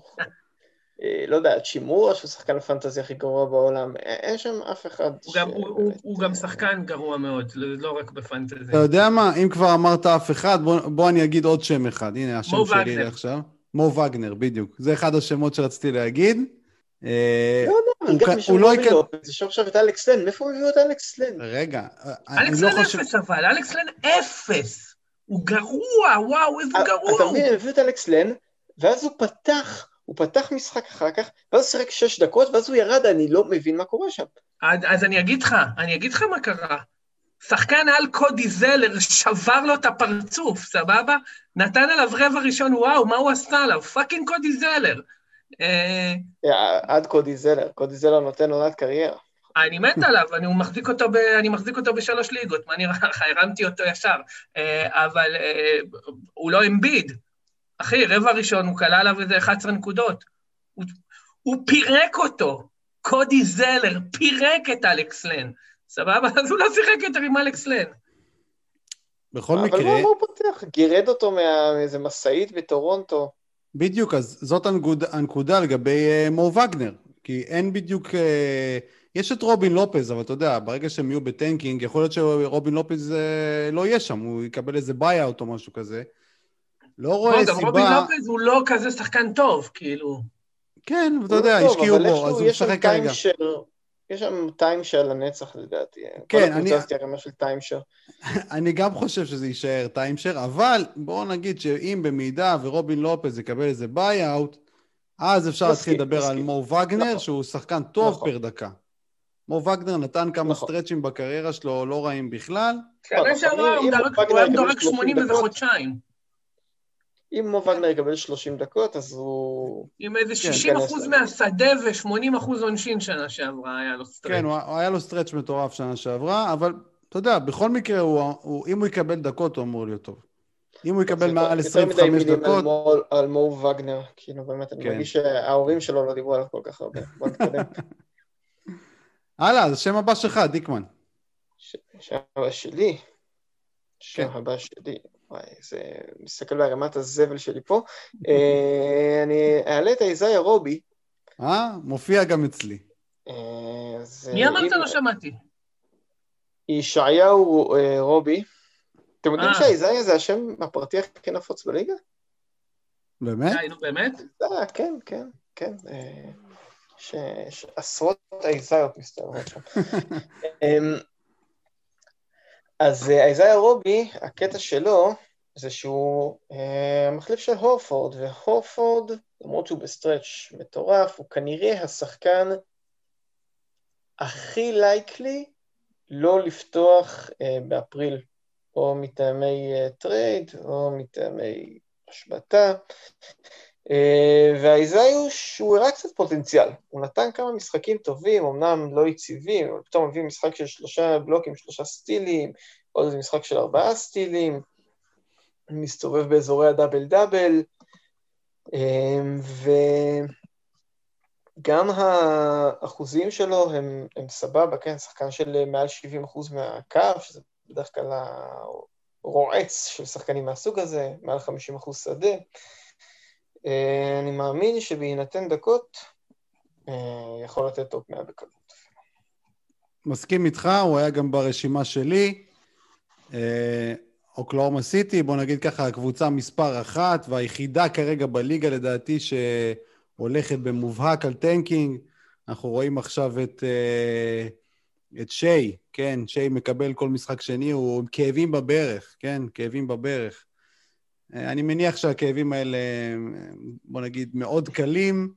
לא יודע, האצ'ימורה, שהוא שחקן ה fantasy הכי גרוע בעולם, אין שם אף אחד הוא ש... גם, הוא, הוא, הוא גם שחקן גרוע מאוד, לא רק ב fantasy. אתה יודע מה, אם כבר אמרת אף אחד, בוא, בוא אני אגיד עוד שם אחד. הנה, השם שלי וגנר. עכשיו. מו וגנר, בדיוק. זה אחד השמות שרציתי להגיד. אה, לא יודע, גם הוא לא יקרה... יש עכשיו את אלכס לן, מאיפה הוא הביאו את אלכס לן? רגע, אה, אני לא חושב... אלכס לן אפס אבל, אלכס לן אפס. הוא גרוע, וואו, איזה גרוע אתה מבין, הם הביאו את אלכס לן, ואז הוא פתח... הוא פתח משחק אחר כך, ואז הוא שיחק שש דקות, ואז הוא ירד, אני לא מבין מה קורה שם. אז, אז אני אגיד לך, אני אגיד לך מה קרה. שחקן על קודי זלר שבר לו את הפרצוף, סבבה? נתן עליו רבע ראשון, וואו, מה הוא עשה עליו? fucking קודי זלר. אה, עד קודי זלר, קודי זלר נותן עונת קריירה. אני מת עליו, אני מחזיק אותו, ב, אני מחזיק אותו בשלוש ליגות, מה נראה לך? הרמתי אותו ישר. אה, אבל אה, הוא לא אמביד, אחי, רבע ראשון הוא קלע עליו איזה 11 נקודות. הוא, הוא פירק אותו. קודי זלר פירק את אלכס לן. סבבה? אז הוא לא שיחק יותר עם אלכס לן. בכל מקרה... אבל מה הוא פותח? גירד אותו מאיזה משאית בטורונטו. בדיוק, אז זאת הנקוד, הנקודה לגבי אה, מו וגנר. כי אין בדיוק... אה, יש את רובין לופז, אבל אתה יודע, ברגע שהם יהיו ב tanking, יכול להיות שרובין לופז אה, לא יהיה שם, הוא יקבל איזה buyout או משהו כזה. לא רואה סיבה... גם רובי לופז הוא לא כזה שחקן טוב, כאילו. כן, אתה יודע, לא השקיעו בו, אז הוא משחק כרגע. יש שם timeshare לנצח לדעתי. כן, אני... כל הקבוצה של timeshare. אני גם חושב שזה יישאר timeshare, אבל בואו נגיד שאם במידה ורובין לופז יקבל איזה buyout, אז אפשר להתחיל לדבר על מו וגנר, נכון. שהוא שחקן טוב נכון. per דקה. מו וגנר נתן כמה נכון. סטרצ'ים בקריירה שלו, לא רעים בכלל. שנה שעברה הוא היה דורג 80 וחודשיים. אם מו וגנר יקבל 30 דקות, אז הוא... עם איזה 60 כן, אחוז מהשדה ו-80 אחוז עונשין שנה שעברה, היה לו stretch. כן, הוא, היה לו סטרץ' מטורף שנה שעברה, אבל אתה יודע, בכל מקרה, הוא, הוא, אם הוא יקבל דקות, הוא אמור להיות טוב. אם הוא יקבל מעל 25 דקות... יותר על מו וגנר, כאילו באמת, אני כן. מרגיש שההורים שלו לא דיברו עליו כל כך הרבה. בוא נתקדם. הלאה, אז השם הבא שלך, דיקמן. השם הבא שלי. השם כן. הבא שלי. וואי, זה... מסתכל בערימת הזבל שלי פה. אה, אני אעלה את איזאיה רובי. אה? מופיע גם אצלי. אה, מי אמרת? לא שמעתי. ישעיהו אה, רובי. אתם יודעים שאיזאיה זה השם הפרטי הכי נפוץ בליגה? באמת? נו, באמת? כן, כן, כן. יש עשרות האיזאיות מסתובבות שם. אז אה, רובי, הקטע שלו זה שהוא אה, מחליף של הורפורד, והורפורד, למרות שהוא ב stretch מטורף, הוא כנראה השחקן הכי likely לא לפתוח אה, באפריל, או מטעמי אה, trade, או מטעמי השבתה. אה, ואייזיאה הוא הראה קצת פוטנציאל, הוא נתן כמה משחקים טובים, אמנם לא יציבים, אבל פתאום מביא משחק של שלושה בלוקים, שלושה סטילים, עוד איזה משחק של ארבעה סטילים, מסתובב באזורי ה double double, אה, וגם האחוזים שלו הם, הם סבבה, כן, שחקן של מעל 70 אחוז מהקו, שזה בדרך כלל הרועץ של שחקנים מהסוג הזה, מעל 50 אחוז שדה. אה, אני מאמין שבהינתן דקות, אה, יכול לתת top 100 בקלות. מסכים איתך, הוא היה גם ברשימה שלי. אה, אוקלהומה סיטי, בוא נגיד ככה, הקבוצה מספר אחת והיחידה כרגע בליגה לדעתי שהולכת במובהק על tanking. אנחנו רואים עכשיו את, את שיי, כן, שיי מקבל כל משחק שני, הוא עם כאבים בברך, כן, כאבים בברך. אה, אני מניח שהכאבים האלה, בוא נגיד, מאוד קלים.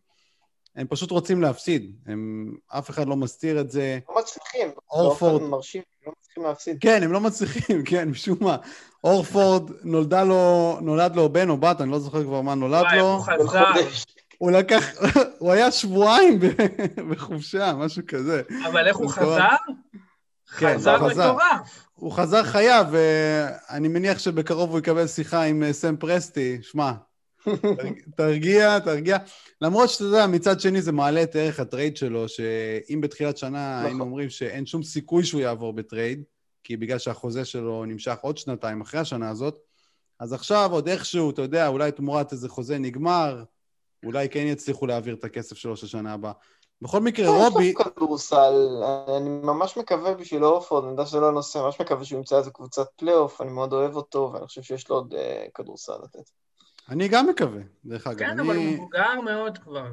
הם פשוט רוצים להפסיד. הם, אף אחד לא מסתיר את זה. לא מצליחים. הורפורד... מרשים, לא מצליחים להפסיד. כן, הם לא מצליחים, כן, משום מה. הורפורד, נולדה לו, נולד לו בן או בת, אני לא זוכר כבר מה נולד לו. הוא חזר. הוא לקח, הוא היה שבועיים בחופשה, משהו כזה. אבל איך הוא חזר? כן, חזר מטורף. הוא חזר חייב, ואני מניח שבקרוב הוא יקבל שיחה עם אה, סם פרסטי. שמע, תרגיע, תרגיע. למרות שאתה יודע, מצד שני זה מעלה את ערך ה trade שלו, שאם בתחילת שנה נכון. היינו אומרים שאין שום סיכוי שהוא יעבור ב trade, כי בגלל שהחוזה שלו נמשך עוד שנתיים אחרי השנה הזאת, אז עכשיו עוד איכשהו, אתה יודע, אולי תמורת איזה חוזה נגמר, אולי כן יצליחו להעביר את הכסף שלו של שנה הבאה. בכל מקרה, רובי... יש לו כדורסל, אני ממש מקווה בשביל הורפורד, אני יודע שזה לא הנושא, ממש מקווה שהוא ימצא איזה קבוצת פלייאוף, אני מאוד אוהב אותו, ואני חושב שיש לו עוד אה, כדורסל לתת. אני גם מקווה, דרך אגב. כן, אני... אבל הוא מבוגר מאוד כבר.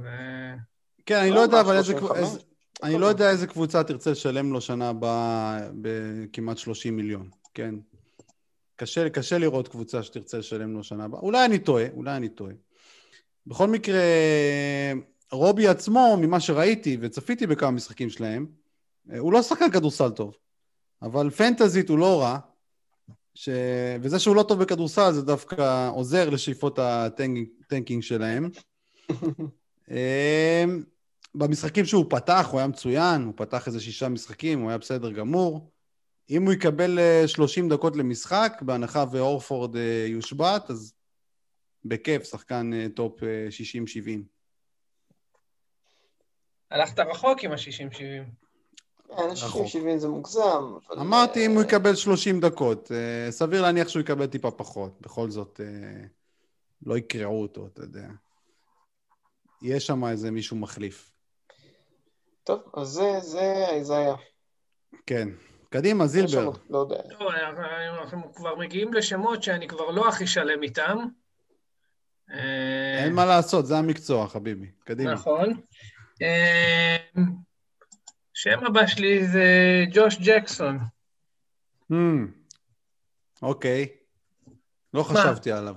כן, אני לא יודע, אבל איזה... איזה... אני לא יודע איזה קבוצה תרצה לשלם לו שנה הבאה בכמעט 30 מיליון, כן? קשה, קשה לראות קבוצה שתרצה לשלם לו שנה הבאה. אולי אני טועה, אולי אני טועה. בכל מקרה, רובי עצמו, ממה שראיתי וצפיתי בכמה משחקים שלהם, אה, הוא לא שחקן כדורסל טוב, אבל פנטזית הוא לא רע, ש... וזה שהוא לא טוב בכדורסל זה דווקא עוזר לשאיפות הטנקינג שלהם. אה, במשחקים שהוא פתח, הוא היה מצוין, הוא פתח איזה שישה משחקים, הוא היה בסדר גמור. אם הוא יקבל 30 אה, דקות למשחק, בהנחה והורפורד מושבת, אז בכיף, שחקן top 60-70. הלכת רחוק עם ה-60-70. כן, ה-60-70 זה מוגזם. אמרתי אם הוא יקבל 30 דקות. אה, סביר להניח שהוא יקבל טיפה פחות. בכל זאת, אה, לא יקרעו אותו, אתה יודע. יש שם איזה מישהו מחליף. טוב, אז זה, זה, זה היה. כן. קדימה, זילבר. לא יודע. טוב, אנחנו כבר מגיעים לשמות שאני כבר לא הכי שלם איתם. אין מה לעשות, זה המקצוע, חביבי. קדימה. נכון. שם הבא שלי זה ג'וש ג'קסון. אוקיי. לא חשבתי עליו.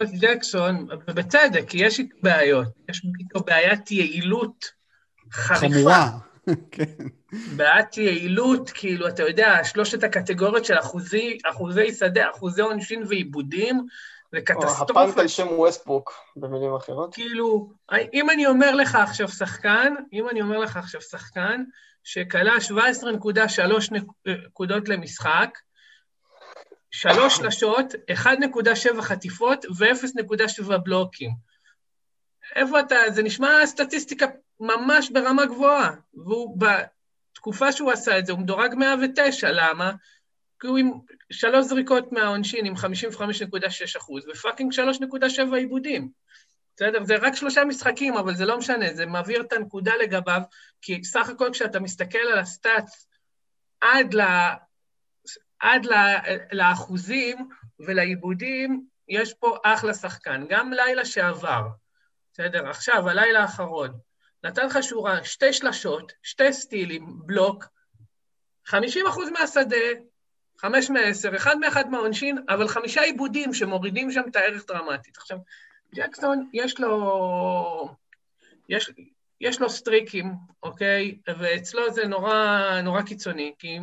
ג'וש ג'קסון, ובצדק, כי יש איתו בעיות. יש איתו בעיית יעילות חריפה. חמורה. כן. בעיית יעילות, כאילו, אתה יודע, שלושת הקטגוריות של אחוזי, אחוזי שדה, אחוזי עונשין ועיבודים, זה קטסטרופה. הפנק על שם ווסטבוק, במילים אחרות. כאילו, אם אני אומר לך עכשיו שחקן, אם אני אומר לך עכשיו שחקן, שכלה 17.3 נקודות למשחק, שלוש שלשות, 1.7 חטיפות ו-0.7 בלוקים. איפה אתה, זה נשמע סטטיסטיקה ממש ברמה גבוהה, והוא, בתקופה שהוא עשה את זה, הוא מדורג 109, למה? כי הוא עם שלוש זריקות מהעונשין עם 55.6 אחוז, ופאקינג 3.7 עיבודים. בסדר? זה רק שלושה משחקים, אבל זה לא משנה, זה מעביר את הנקודה לגביו, כי סך הכל כשאתה מסתכל על הסטאצ עד, ל... עד ל... לאחוזים ולעיבודים, יש פה אחלה שחקן. גם לילה שעבר, בסדר? עכשיו, הלילה האחרון, נתן לך שורה, שתי שלשות, שתי סטילים, בלוק, 50 אחוז מהשדה, חמש מעשר, אחד מאחד מהעונשין, אבל חמישה עיבודים שמורידים שם את הערך דרמטית. עכשיו, ג'קסון, יש לו... יש, יש לו סטריקים, אוקיי? ואצלו זה נורא, נורא קיצוני, כי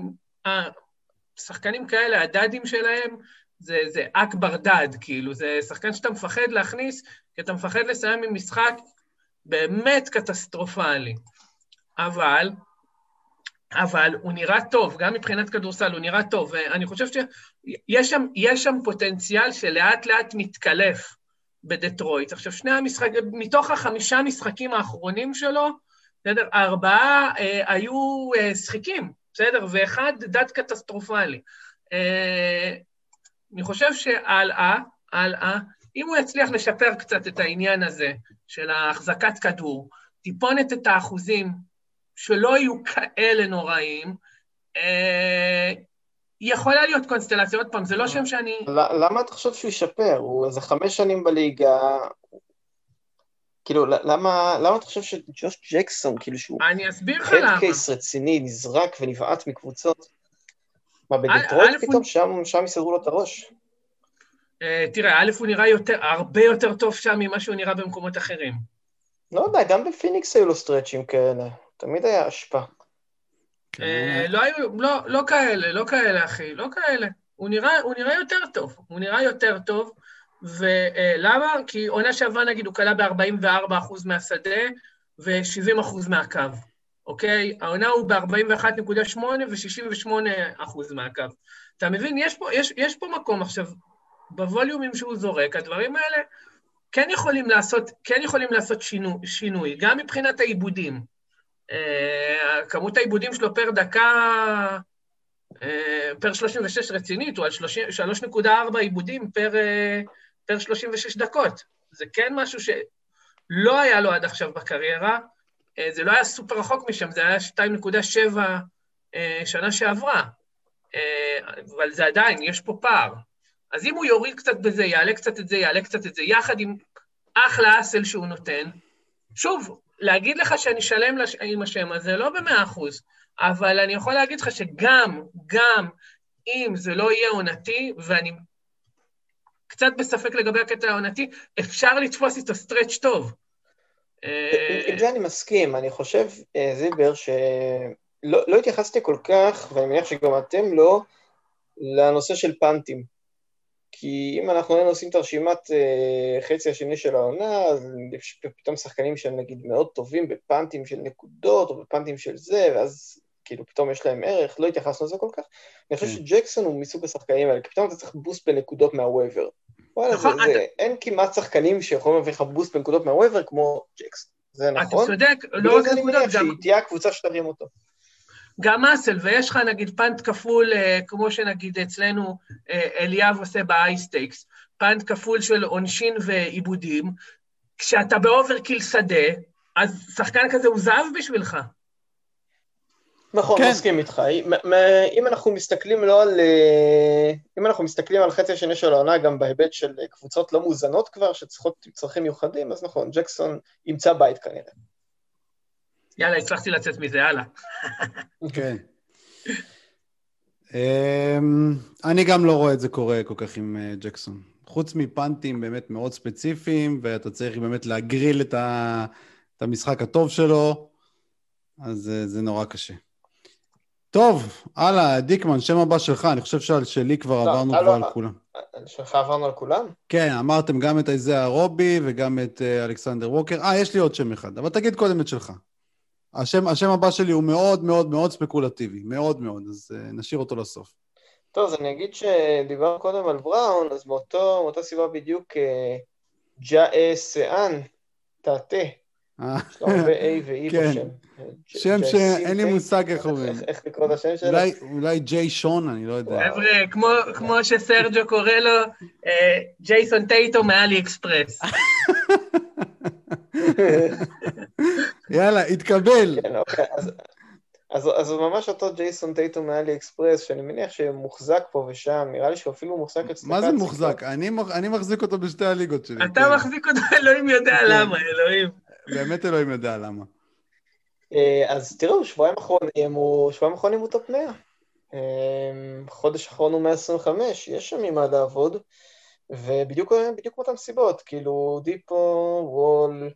השחקנים כאלה, הדאדים שלהם, זה, זה אכבר דאד, כאילו, זה שחקן שאתה מפחד להכניס, כי אתה מפחד לסיים עם משחק באמת קטסטרופלי. אבל אבל הוא נראה טוב, גם מבחינת כדורסל הוא נראה טוב, ואני חושב שיש שם, שם פוטנציאל שלאט לאט מתקלף בדטרויט. עכשיו, שני המשחקים, מתוך החמישה משחקים האחרונים שלו, בסדר, ארבעה אה, היו אה, שחיקים, בסדר, ואחד דד קטסטרופלי. אה, אני חושב שהלאה, הלאה, אם הוא יצליח לשפר קצת את העניין הזה של החזקת כדור, טיפונת את האחוזים, שלא יהיו כאלה נוראים, אה, יכולה להיות קונסטלציה, עוד פעם, זה לא שם שאני... למה אתה חושב שהוא ישפר? הוא איזה חמש שנים בליגה, כאילו, למה, למה אתה חושב שג'וש ג'קסון, כאילו שהוא... אני אסביר לך למה. case רציני, נזרק ונבעט מקבוצות? מה, בדטרויט פתאום? הוא... שם, שם יסדרו לו את הראש? אה, תראה, א', הוא נראה יותר, הרבה יותר טוב שם ממה שהוא נראה במקומות אחרים. לא יודע, גם בפיניקס היו לו סטרצ'ים כאלה. תמיד היה השפעה. כן. אה, לא היו, לא, לא כאלה, לא כאלה, אחי, לא כאלה. הוא נראה, הוא נראה יותר טוב, הוא נראה יותר טוב, ולמה? כי עונה שעברה, נגיד, הוא כלה ב-44% מהשדה ו-70% מהקו, אוקיי? העונה הוא ב-41.8 ו-68% מהקו. אתה מבין? יש פה, יש, יש פה מקום עכשיו, בווליומים שהוא זורק, הדברים האלה כן יכולים לעשות, כן יכולים לעשות שינו, שינוי, גם מבחינת העיבודים. אה, כמות העיבודים שלו פר דקה, אה, פר 36 רצינית, הוא על 3.4 עיבודים פר, אה, פר 36 דקות. זה כן משהו שלא היה לו עד עכשיו בקריירה, זה לא היה סופר רחוק משם, זה היה 2.7 שנה שעברה, אבל זה עדיין, יש פה פער. אז אם הוא יוריד קצת בזה, יעלה קצת את זה, יעלה קצת את זה, יחד עם אחלה אסל שהוא נותן, שוב, להגיד לך שאני שלם לש... עם השם הזה, לא במאה אחוז, אבל אני יכול להגיד לך שגם, גם אם זה לא יהיה עונתי, ואני קצת בספק לגבי הקטע העונתי, אפשר לתפוס איתו סטרץ' טוב. עם זה אני מסכים, אני חושב, אה, זיבר, שלא לא התייחסתי כל כך, ואני מניח שגם אתם לא, לנושא של פאנטים. כי אם אנחנו היינו עושים את הרשימת אה, חצי השני של העונה, אז יש פתאום שחקנים שהם נגיד מאוד טובים בפאנטים של נקודות, או בפאנטים של זה, ואז כאילו פתאום יש להם ערך, לא התייחסנו לזה כל כך. אני חושב כן. שג'קסון הוא מסוג השחקנים האלה, כי פתאום אתה צריך boost בנקודות מה waiver. וואלה, נכון, זה, זה, אין כמעט שחקנים שיכולים להביא לך boost בנקודות מה waiver כמו ג'קסון. זה נכון. אתה צודק, לא רק נקודות, גם... בגלל זה אני מניח שהיא תהיה הקבוצה שתרים אותו. גם סטיל, ויש לך נגיד punt כפול, אה, כמו שנגיד אצלנו אה, אליאב עושה ב high stakes, punt כפול של עונשין ואיבודים, כשאתה ב overkill שדה, אז שחקן כזה הוא זהב בשבילך. נכון, כן. מסכים איתך. אם אנחנו מסתכלים לא על... אה, אם אנחנו מסתכלים על חצי השני של העונה, גם בהיבט של קבוצות לא מאוזנות כבר, שצריכות צרכים מיוחדים, אז נכון, ג'קסון ימצא בית כנראה. יאללה, הצלחתי לצאת מזה, הלאה. כן. אני גם לא רואה את זה קורה כל כך עם אה, ג'קסון. חוץ מפאנטים באמת מאוד ספציפיים, ואתה צריך באמת להגריל את, ה, את המשחק הטוב שלו, אז אה, זה נורא קשה. טוב, הלאה, דיקמן, שם הבא שלך, אני חושב שעל שלי כבר לא, עברנו כבר על כולם. שלך עברנו על כולם? כן, אמרתם גם את איזאה רובי וגם את uh, אלכסנדר ווקר. אה, יש לי עוד שם אחד, אבל תגיד קודם את שלך. השם, השם הבא שלי הוא מאוד מאוד מאוד ספקולטיבי, מאוד מאוד, אז אה, נשאיר אותו לסוף. טוב, אז אני אגיד שדיברנו קודם על בראון, אז מאותו, מאותה סיבה בדיוק ג'אה סאן, טאטה. יש לו הרבה A ו-E כן. בשם. שם שאין לי מושג איך אומרים. איך לקרוא את השם שלו? אולי ג'יי שון, אני לא יודע. חבר'ה, כמו שסרג'ו קורא לו, אה, ג'ייסון טייטום עלי אקספרס. יאללה, התקבל. כן, אוקיי, אז, אז הוא ממש אותו ג'יישון טייט, אומאלי אקספרס, שאני מניח שמוחזק פה ושם, נראה לי שהוא אפילו מוחזק אצלך. מה זה מוחזק? אני, אני מחזיק אותו בשתי הליגות שלי. אתה כן. מחזיק אותו, אלוהים יודע כן. למה, אלוהים. באמת אלוהים יודע למה. אה, אז תראו, שבועיים אחרונים הוא, שבועיים אחרונים הוא top 100. אה, חודש אחרון הוא 125, יש שם ממה לעבוד, ובדיוק מאותן סיבות, כאילו דיפו, וול,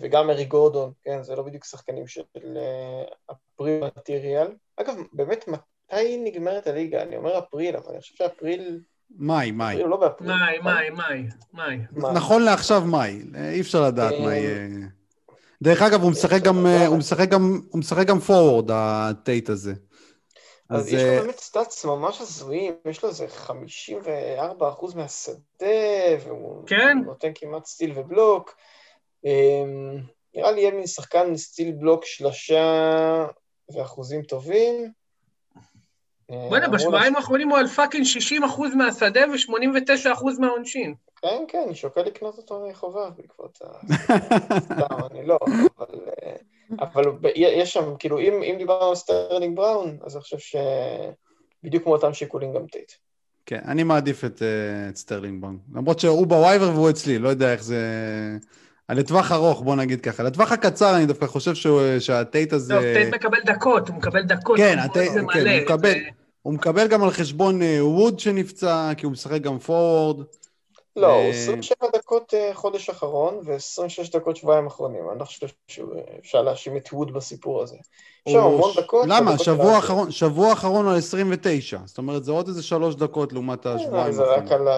וגם מרי גורדון, כן, זה לא בדיוק שחקנים של אפריל מטריאל. אגב, באמת, מתי נגמרת הליגה? אני אומר אפריל, אבל אני חושב שאפריל... מאי, מאי. לא באפריל. מאי, מאי, מאי, מאי. נכון לעכשיו מאי, אי אפשר לדעת מה יהיה. דרך אגב, הוא משחק גם, הוא משחק גם, הוא משחק גם פורוורד, הטייט הזה. אז, יש לו אה, באמת stats ממש הזויים, יש לו איזה 54% מהשדה, והוא כן? נותן כמעט steal ו block. אמ, נראה לי יהיה מין שחקן steal block שלושה ואחוזים טובים. בוא'נה, בשבועיים האחרונים הוא על fucking 60% מהשדה ו-89% מהעונשין. כן, כן, אני שוקל לקנות אותו מחובב בעקבות ה... סתם, אני לא, אבל... אה, אבל יש שם, כאילו, אם, אם דיברנו על סטרלינג בראון, אז אני חושב שבדיוק כמו אותם שיקולים גם טייט. כן, אני מעדיף את, את סטרלינג בראון. למרות שהוא ב waiver והוא אצלי, לא יודע איך זה... לטווח ארוך, בוא נגיד ככה. לטווח הקצר אני דווקא חושב שהטייט הזה... טוב, טייט מקבל דקות, הוא מקבל דקות. כן, הטייט, כן, הוא מקבל, זה... הוא מקבל גם על חשבון אה, ווד שנפצע, כי הוא משחק גם פורוורד. לא, הוא 27 אה, דקות אה, חודש אחרון ו-26 דקות שבועיים אחרונים. אני לא חושב שאפשר להאשים את ווד בסיפור הזה. יש שם המון דקות. למה? שבוע אחרון, שבוע אחרון על 29. זאת אומרת, זה עוד איזה שלוש דקות לעומת השבועיים זה רק על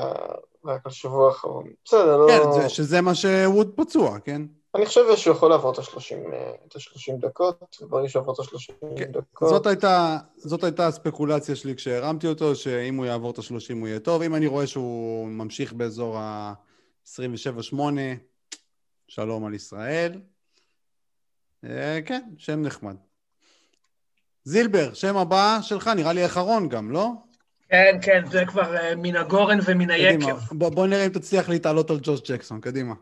רק על שבוע האחרון. בסדר, לא... כן, שזה מה שווד פצוע, כן? אני חושב שהוא יכול לעבור את ה-30 דקות, וברגע שהוא יעבור את ה-30 כן. דקות... זאת הייתה, זאת הייתה הספקולציה שלי כשהרמתי אותו, שאם הוא יעבור את ה-30 הוא יהיה טוב. אם אני רואה שהוא ממשיך באזור ה-27-8, שלום על ישראל. אה, כן, שם נחמד. זילבר, שם הבא שלך, נראה לי אחרון גם, לא? כן, כן, זה כבר uh, מן הגורן ומן היקב. בוא, נראה אם תצליח להתעלות על ג'וש ג'קסון, קדימה.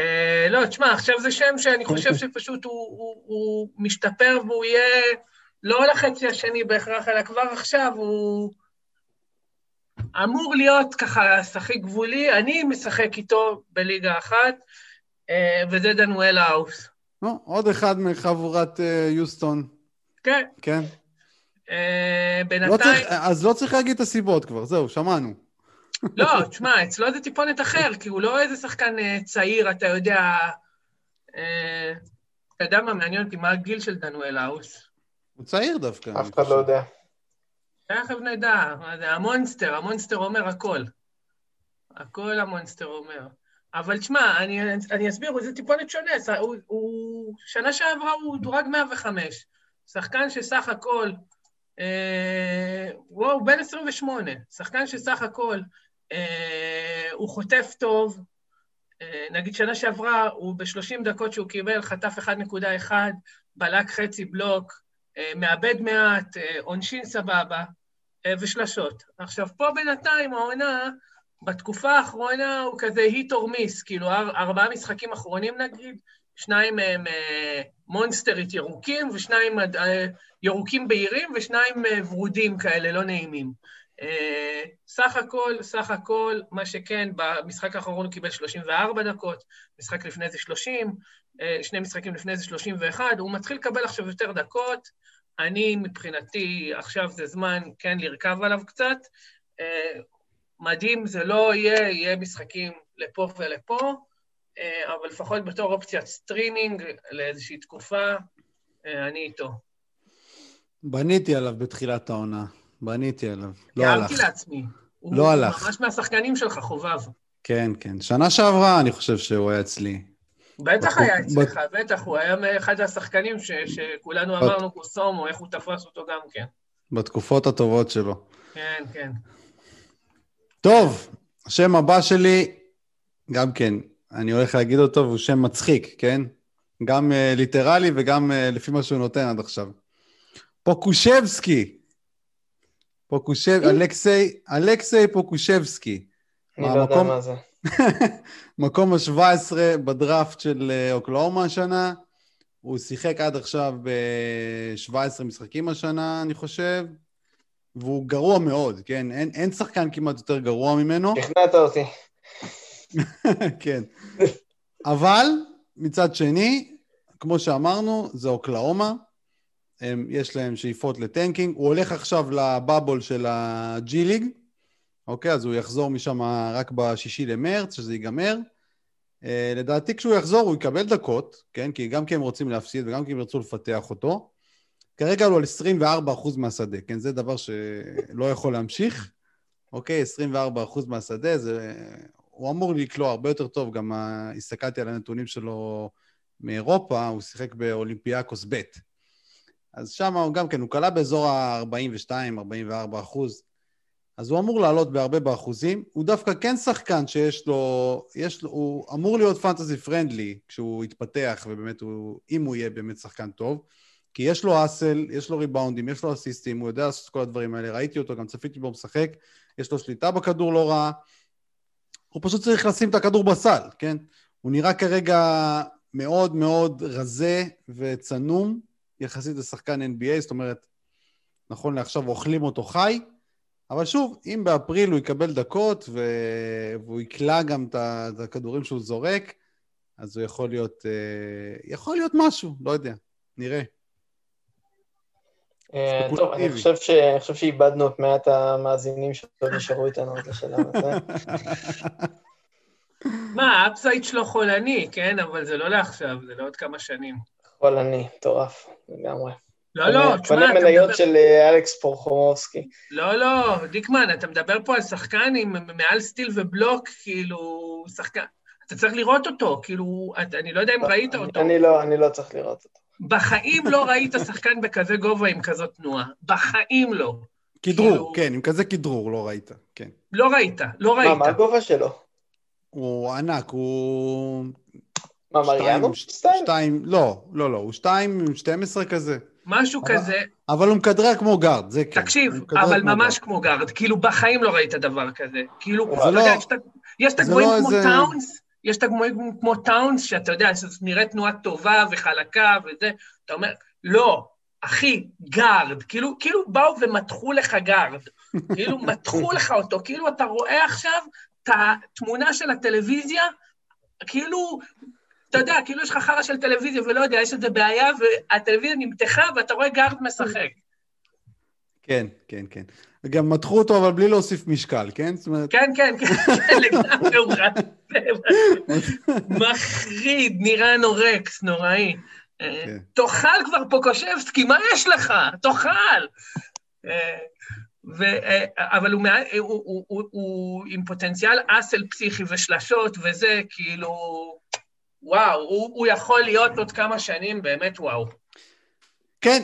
Uh, לא, תשמע, עכשיו זה שם שאני חושב שפשוט הוא, משתפר והוא יהיה לא לחצי השני בהכרח, אלא כבר עכשיו הוא אמור להיות ככה שחק גבולי. אני משחק איתו בליגה אחת, אה, וזה דנואל האוס. עוד אחד מחבורת יוסטון. כן. כן. אה, בינתיים... לא צריך, אז לא צריך להגיד את הסיבות כבר, זהו, שמענו. לא, תשמע, אצלו זה טיפונת אחר, כי הוא לא איזה שחקן אה, צעיר, אתה יודע... אה, אתה יודע מה, מעניין אותי, מה הגיל של דנואל האוס? הוא צעיר דווקא. אף אחד לא יודע. תכף נדע, זה ה Monster, ה Monster אומר הכל. הכל המונסטר אומר. אבל תשמע, אני, אני אסביר, זה טיפונת שונה. הוא, הוא, שנה שעברה הוא דורג 105. שחקן שסך הכל אה, וואו, בן 28, שחקן שסך הכל אה, הוא חוטף טוב, אה, נגיד שנה שעברה, הוא ב-30 דקות שהוא קיבל, חטף 1.1, בלק חצי בלוק, מאבד מעט, עונשין סבבה, ושלשות. עכשיו, פה בינתיים העונה, בתקופה האחרונה הוא כזה היט אור מיס, כאילו ארבעה משחקים אחרונים נגיד, שניים מהם מונסטרית ירוקים, ושניים ירוקים בהירים, ושניים ורודים כאלה, לא נעימים. סך הכל, סך הכל, מה שכן, במשחק האחרון הוא קיבל 34 דקות, משחק לפני זה 30, שני משחקים לפני זה 31, הוא מתחיל לקבל עכשיו יותר דקות. אני, מבחינתי, עכשיו זה זמן כן לרכב עליו קצת. מדהים זה לא יהיה, יהיה משחקים לפה ולפה, אבל לפחות בתור אופציית סטרימינג לאיזושהי תקופה, אני איתו. בניתי עליו בתחילת העונה. בניתי עליו. לא הלך. תיארתי לעצמי. לא הלך. הוא ממש מהשחקנים שלך, חובב. כן, כן. שנה שעברה אני חושב שהוא היה אצלי. בטח היה אצלך, בטח, הוא היה מאחד השחקנים ש, שכולנו אמרנו קוסומו, איך הוא תפס אותו גם כן. בתקופות הטובות שלו. כן, כן. טוב, השם הבא שלי, גם כן, אני הולך להגיד אותו, והוא שם מצחיק, כן? גם uh, ליטרלי וגם uh, לפי מה שהוא נותן עד עכשיו. פוקושבסקי. פוקושב, אלכסי, אלכסי פוקושבסקי. אני לא יודע מה זה. מקום ה-17 בדראפט של אה, אוקלאומה השנה. הוא שיחק עד עכשיו ב-17 משחקים השנה, אני חושב, והוא גרוע מאוד, כן? אין, אין שחקן כמעט יותר גרוע ממנו. שכנעת אותי. כן. אבל מצד שני, כמו שאמרנו, זה אוקלאומה. הם, יש להם שאיפות לטנקינג. הוא הולך עכשיו לבאבול של הג'י ליג, אוקיי? אז הוא יחזור משם רק בשישי למרץ, שזה ייגמר. Uh, לדעתי כשהוא יחזור הוא יקבל דקות, כן? כי גם כי הם רוצים להפסיד וגם כי הם ירצו לפתח אותו. כרגע הוא על 24% מהשדה, כן? זה דבר שלא יכול להמשיך. אוקיי, 24% מהשדה, זה... הוא אמור לקלוע הרבה יותר טוב, גם הסתכלתי על הנתונים שלו מאירופה, הוא שיחק באולימפיאקוס ב'. אז שם הוא גם כן, הוא קלע באזור ה-42-44 אחוז. אז הוא אמור לעלות בהרבה באחוזים. הוא דווקא כן שחקן שיש לו, יש לו, הוא אמור להיות פנטזי פרנדלי כשהוא יתפתח, ובאמת הוא, אם הוא יהיה באמת שחקן טוב. כי יש לו אסל, יש לו ריבאונדים, יש לו אסיסטים, הוא יודע לעשות את כל הדברים האלה. ראיתי אותו, גם צפיתי בו משחק, יש לו שליטה בכדור לא רעה. הוא פשוט צריך לשים את הכדור בסל, כן? הוא נראה כרגע מאוד מאוד רזה וצנום, יחסית לשחקן NBA, זאת אומרת, נכון לעכשיו אוכלים אותו חי, אבל שוב, אם באפריל הוא יקבל דקות ו... והוא יקלע גם את הכדורים שהוא זורק, אז הוא יכול להיות, אה, יכול להיות משהו, לא יודע, נראה. אה, טוב, אני חושב, ש... אני חושב שאיבדנו את מעט המאזינים שעוד נשארו איתנו עד לשלב הזה. מה, ה upside שלו חולני, כן? אבל זה לא לעכשיו, זה לעוד כמה שנים. חולני, מטורף, לגמרי. לא, לא, תשמע, אתה מדבר... מניות של אה, אלכס פורחומובסקי. לא, לא, דיקמן, אתה מדבר פה על שחקן עם מעל סטיל ובלוק, כאילו, שחקן... אתה צריך לראות אותו, כאילו, אני לא יודע אם ראית אותו. אני לא, אני לא צריך לראות אותו. בחיים לא ראית שחקן בכזה גובה עם כזאת תנועה. בחיים לא. כדרור, כאילו... כן, עם כזה כדרור לא ראית, כן. לא ראית, לא ראית. מה, מה הגובה שלו? הוא ענק, הוא... מה, מריאנו? שתיים? שתיים, לא, לא, לא, הוא שתיים עם 12 כזה. משהו אבל, כזה. אבל הוא מכדרר כמו גארד, זה כן. תקשיב, אבל כמו ממש גארד. כמו גארד. כאילו, בחיים לא ראית דבר כזה. כאילו, אתה לא, יודע, יש את הגבוהים לא כמו איזה... טאונס, יש את הגבוהים כמו טאונס, שאתה יודע, שזה נראה תנועה טובה וחלקה וזה, אתה אומר, לא, אחי, גארד, כאילו, כאילו באו ומתחו לך גארד, כאילו מתחו לך אותו, כאילו אתה רואה עכשיו את התמונה של הטלוויזיה, כאילו אתה יודע, כאילו יש לך חרא של טלוויזיה ולא יודע, יש איזה בעיה, והטלוויזיה נמתחה ואתה רואה גארד משחק. כן, כן, כן. וגם מתחו אותו, אבל בלי להוסיף משקל, כן? זאת אומרת... כן, כן, כן, לגמרי הוא מחריד, נראה נורקס, נוראי. אה, כן. תאכל כבר פוקושבסקי, מה יש לך? תאכל. אה, ו, אה, אבל הוא, הוא, הוא, הוא, הוא עם פוטנציאל אסל פסיכי ושלשות וזה, כאילו... וואו, הוא, הוא יכול להיות עוד כמה שנים באמת וואו. כן,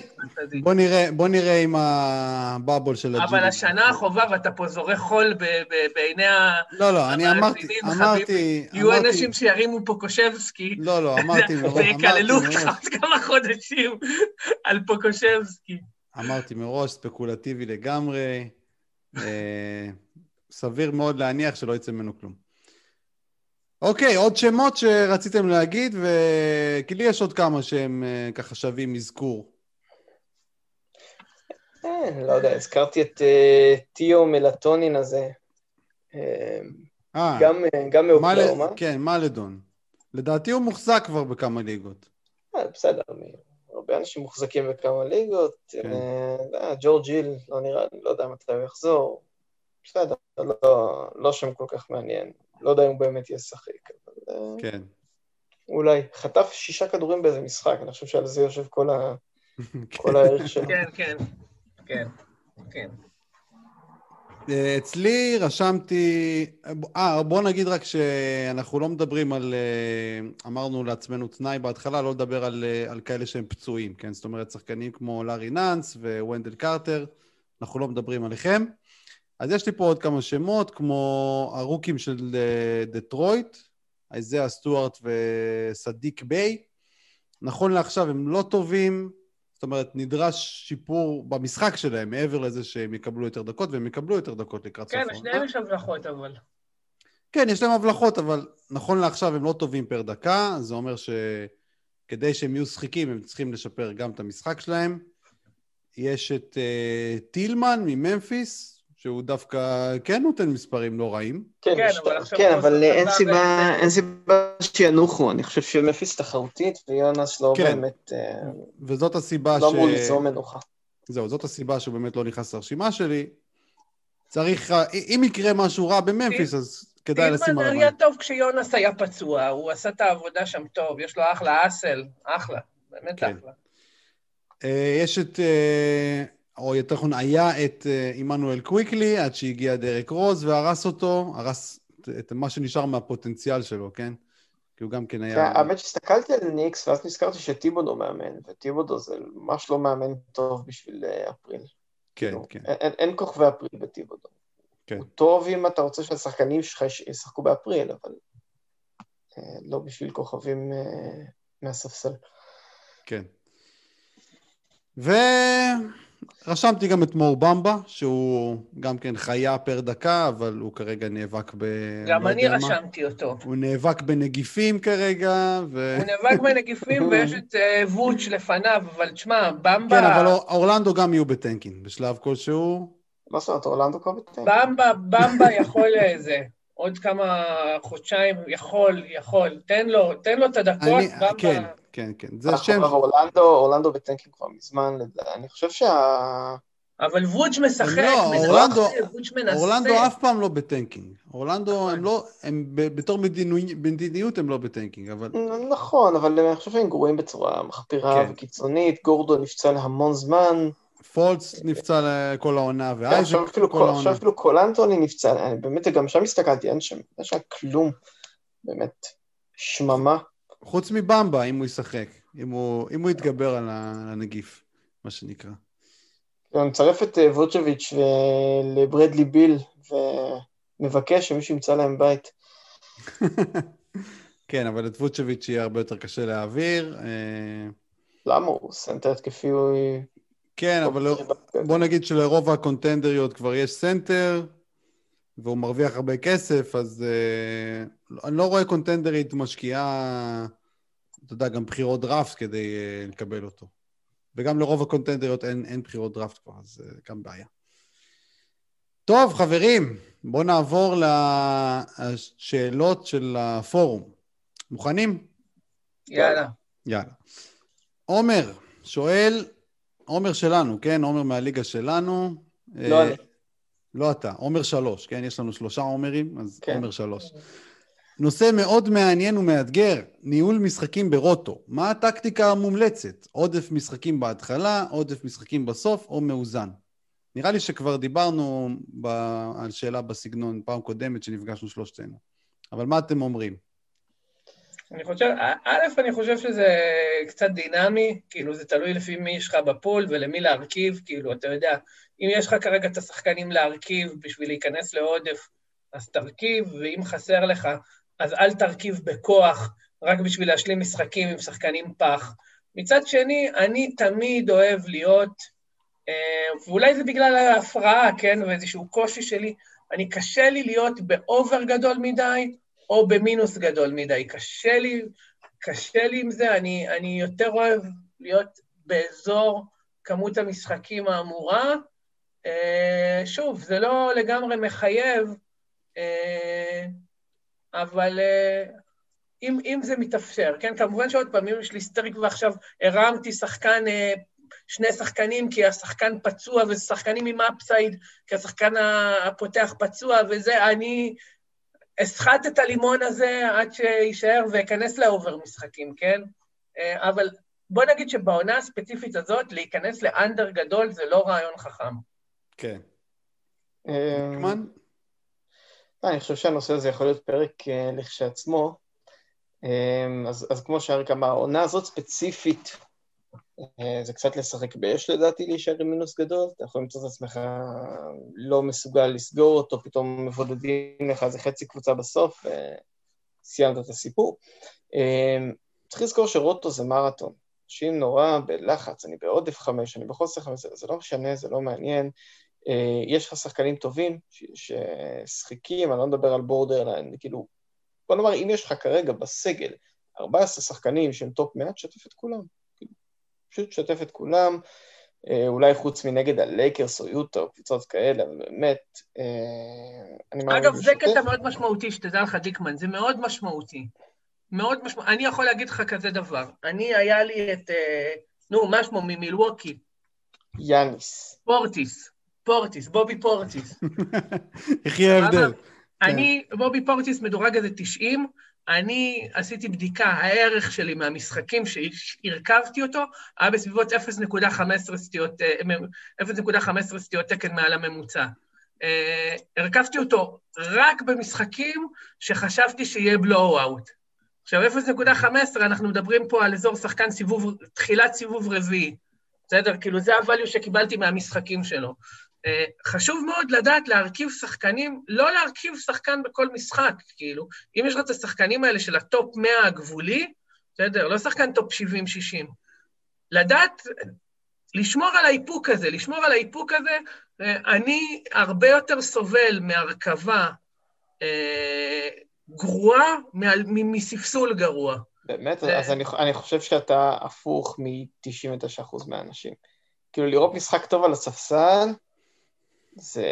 בוא נראה, בוא נראה עם הבאבול של הג'ילי. אבל השנה החובה, ואתה פה זורה חול בעיני ה... לא, לא, אני אמרתי, אמרתי... יהיו אנשים שירימו פוקושבסקי. לא, לא, אמרתי מראש. ויקללו אותך עוד כמה חודשים על פוקושבסקי. אמרתי מראש, ספקולטיבי לגמרי. אה, סביר מאוד להניח שלא יצא ממנו כלום. אוקיי, עוד שמות שרציתם להגיד, וכי לי יש עוד כמה שהם אה, ככה שווים אזכור. אה, לא יודע, הזכרתי את אה, טיו מלטונין הזה. גם מאוקלאומה. כן, מלדון. לדעתי הוא מוחזק כבר בכמה ליגות. בסדר, הרבה אנשים מוחזקים בכמה ליגות. כן. ג'ורג' היל, לא נראה, לא יודע מתי הוא יחזור. בסדר, לא, לא שם כל כך מעניין. לא יודע אם הוא באמת ישחק, אבל... אה, כן. אולי. חטף שישה כדורים באיזה משחק, אני חושב שעל זה יושב כל, ה... כל הערך שלו. כן, כן, כן, כן. אה, אצלי רשמתי, אה, בוא נגיד רק שאנחנו לא מדברים על, אה, אמרנו לעצמנו תנאי בהתחלה, לא לדבר על, על כאלה שהם פצועים, כן? זאת אומרת, שחקנים כמו לארי נאנס וונדל קרטר, אנחנו לא מדברים עליכם. אז יש לי פה עוד כמה שמות, כמו הרוקים של אה, דטרויט, איזאה סטוארט וסדיק ביי. נכון לעכשיו הם לא טובים, זאת אומרת, נדרש שיפור במשחק שלהם, מעבר לזה שהם יקבלו יותר דקות, והם יקבלו יותר דקות לקראת סוף. כן, לשניהם יש הבלחות אבל. כן, יש להם הבלחות, אבל נכון לעכשיו הם לא טובים פר דקה, זה אומר שכדי שהם יהיו שחיקים, הם צריכים לשפר גם את המשחק שלהם. יש את uh, טילמן מממפיס, שהוא דווקא כן נותן מספרים לא רעים. כן, כן אבל, כן, אבל אין סיבה, אין סיבה שינוחו, אני חושב שמפיס תחרותית ויונס לא כן. באמת... אה, וזאת הסיבה לא ש... לא אמור ליצור מנוחה. זהו, זאת הסיבה שהוא באמת לא נכנס לרשימה שלי. צריך, אם יקרה משהו רע בממפיס, אז כדאי לשים עליו. היה טוב כשיונס היה פצוע, הוא עשה את העבודה שם טוב, יש לו אחלה אסל, אחלה, באמת כן. אחלה. אה, יש את... או יותר נכון, היה את אה, עמנואל קוויקלי, עד שהגיע דרק רוז והרס אותו, הרס את מה שנשאר מהפוטנציאל שלו, כן? כי הוא גם כן היה... כן, האמת שהסתכלתי על ניקס, ואז נזכרתי שטיבודו מאמן, וטיבודו זה ממש לא מאמן טוב בשביל אה, אפריל. כן, כאילו, כן. אין, אין כוכבי אפריל בטיבודו. כן. הוא טוב אם אתה רוצה שהשחקנים שלך ישחקו באפריל, אבל אה, לא בשביל כוכבים מהספסל. כן. ו... רשמתי גם את מור במבה, שהוא גם כן חיה פר דקה, אבל הוא כרגע נאבק ב... גם לא אני רשמתי מה. אותו. הוא נאבק בנגיפים כרגע, ו... הוא נאבק בנגיפים ויש את uh, ווץ' לפניו, אבל תשמע, במבה... כן, אבל אורלנדו גם יהיו ב tanking בשלב כלשהו. מה זאת אומרת, אורלנדו כבר ב tanking? במבה, במבה יכול איזה... עוד כמה חודשיים, יכול, יכול, תן לו, תן לו את הדקות, אני, במבה... כן. כן, כן. זה השם... אורלנדו, אורלנדו ב tanking כבר מזמן, אני חושב שה... אבל ווצ' משחק, לא, אורלנדו, אורלנדו אף פעם לא ב tanking. אורלנדו הם לא, הם בתור מדיניות הם לא ב tanking, אבל... נכון, אבל אני חושב שהם גרועים בצורה מחפירה כן. וקיצונית, גורדו נפצע להמון זמן. פולץ נפצע לכל העונה, כן, ואייזק כל העונה. עכשיו אפילו קולנטוני נפצע, אני באמת גם שם הסתכלתי, אין שם, אין שם כלום, באמת, שממה. חוץ מבמבה, אם הוא ישחק, אם הוא, אם הוא יתגבר על הנגיף, מה שנקרא. אני מצרף את אה, ווצ'ביץ' לברדלי ביל, ומבקש שמישהו ימצא להם בית. כן, אבל את ווצ'ביץ' יהיה הרבה יותר קשה להעביר. אה, למה? הוא סנטר התקפי, הוא... כן, אבל לא- בוא נגיד שלרוב הקונטנדריות כבר יש סנטר, והוא מרוויח הרבה כסף, אז אה, אני לא רואה קונטנדרית משקיעה, אתה יודע, גם בחירות דראפט כדי אה, לקבל אותו. וגם לרוב הקונטנדריות אין, אין בחירות דראפט כבר, אז אה, גם בעיה. טוב, חברים, בואו נעבור לשאלות של הפורום. מוכנים? יאללה. יאללה. עומר שואל, עומר שלנו, כן? עומר מהליגה שלנו. לא אני. לא אתה, עומר שלוש, כן? יש לנו שלושה עומרים, אז כן. עומר שלוש. נושא מאוד מעניין ומאתגר, ניהול משחקים ברוטו. מה הטקטיקה המומלצת? עודף משחקים בהתחלה, עודף משחקים בסוף, או מאוזן? נראה לי שכבר דיברנו ב... על שאלה בסגנון פעם קודמת שנפגשנו שלושתנו. אבל מה אתם אומרים? אני חושב, א', אני חושב שזה קצת דינמי, כאילו זה תלוי לפי מי יש לך בפול ולמי להרכיב, כאילו, אתה יודע, אם יש לך כרגע את השחקנים להרכיב בשביל להיכנס לעודף, אז תרכיב, ואם חסר לך, אז אל תרכיב בכוח, רק בשביל להשלים משחקים עם שחקנים פח. מצד שני, אני תמיד אוהב להיות, אה, ואולי זה בגלל ההפרעה, כן, ואיזשהו קושי שלי, אני קשה לי להיות באובר גדול מדי, או במינוס גדול מדי. קשה לי, קשה לי עם זה, אני, אני יותר אוהב להיות באזור כמות המשחקים האמורה. אה, שוב, זה לא לגמרי מחייב, אה, אבל אה, אם, אם זה מתאפשר, כן? כמובן שעוד פעם, אם יש לי streak ועכשיו הרמתי שחקן, שני שחקנים כי השחקן פצוע, וזה שחקנים עם upside, כי השחקן הפותח פצוע, וזה, אני אסחט את הלימון הזה עד שיישאר ואכנס ל over משחקים, כן? אבל בוא נגיד שבעונה הספציפית הזאת, להיכנס ל under גדול זה לא רעיון חכם. כן. דיקמן? אני חושב שהנושא הזה יכול להיות פרק אה, לכשעצמו. אמ, אז, אז כמו שאריק אמר, העונה הזאת ספציפית, אה, זה קצת לשחק באש לדעתי להישאר עם מינוס גדול, אתה יכול למצוא את עצמך לא מסוגל לסגור אותו, פתאום מבודדים לך איזה חצי קבוצה בסוף, וסיימת את הסיפור. אמ, צריך לזכור שרוטו זה מרתון. אנשים נורא בלחץ, אני בעודף חמש, אני בחוסר חמש, זה לא משנה, זה לא מעניין. אה, יש לך שחקנים טובים שמשחקים, אני לא מדבר על borderline, כאילו, בוא נאמר, אם יש לך כרגע בסגל 14 שחקנים שהם top 100, תשתף את כולם. כאילו, פשוט תשתף את כולם, אה, אולי חוץ מנגד הלייקרס או יוטה או קבוצות כאלה, אבל באמת, אה, אני מאמין אגב, זה קטע מאוד משמעותי, שתדע לך, דיקמן, זה מאוד משמעותי. מאוד משמעותי. אני יכול להגיד לך כזה דבר. אני, היה לי את, נו, מה שמו, ממילווקי. יאניס. פורטיס. פורטיס, בובי פורטיס. איך יהיה ההבדל? אני, בובי פורטיס מדורג איזה 90, אני עשיתי בדיקה, הערך שלי מהמשחקים שהרכבתי אותו, היה בסביבות 0.15 סטיות, 0.15 סטיות תקן מעל הממוצע. Uh, הרכבתי אותו רק במשחקים שחשבתי שיהיה בלואו-אאוט. עכשיו, 0.15, אנחנו מדברים פה על אזור שחקן סיבוב, תחילת סיבוב רביעי. בסדר? כאילו, זה הvalue שקיבלתי מהמשחקים שלו. אה, חשוב מאוד לדעת להרכיב שחקנים, לא להרכיב שחקן בכל משחק, כאילו. אם יש לך את השחקנים האלה של הטופ 100 הגבולי, בסדר? לא שחקן טופ 70-60. לדעת, לשמור על האיפוק הזה, לשמור על האיפוק הזה, אה, אני הרבה יותר סובל מהרכבה אה, גרועה מספסול גרוע. באמת? זה... אז אני, אני חושב שאתה הפוך מ-99% מהאנשים. כאילו, לראות משחק טוב על הספסל, זה,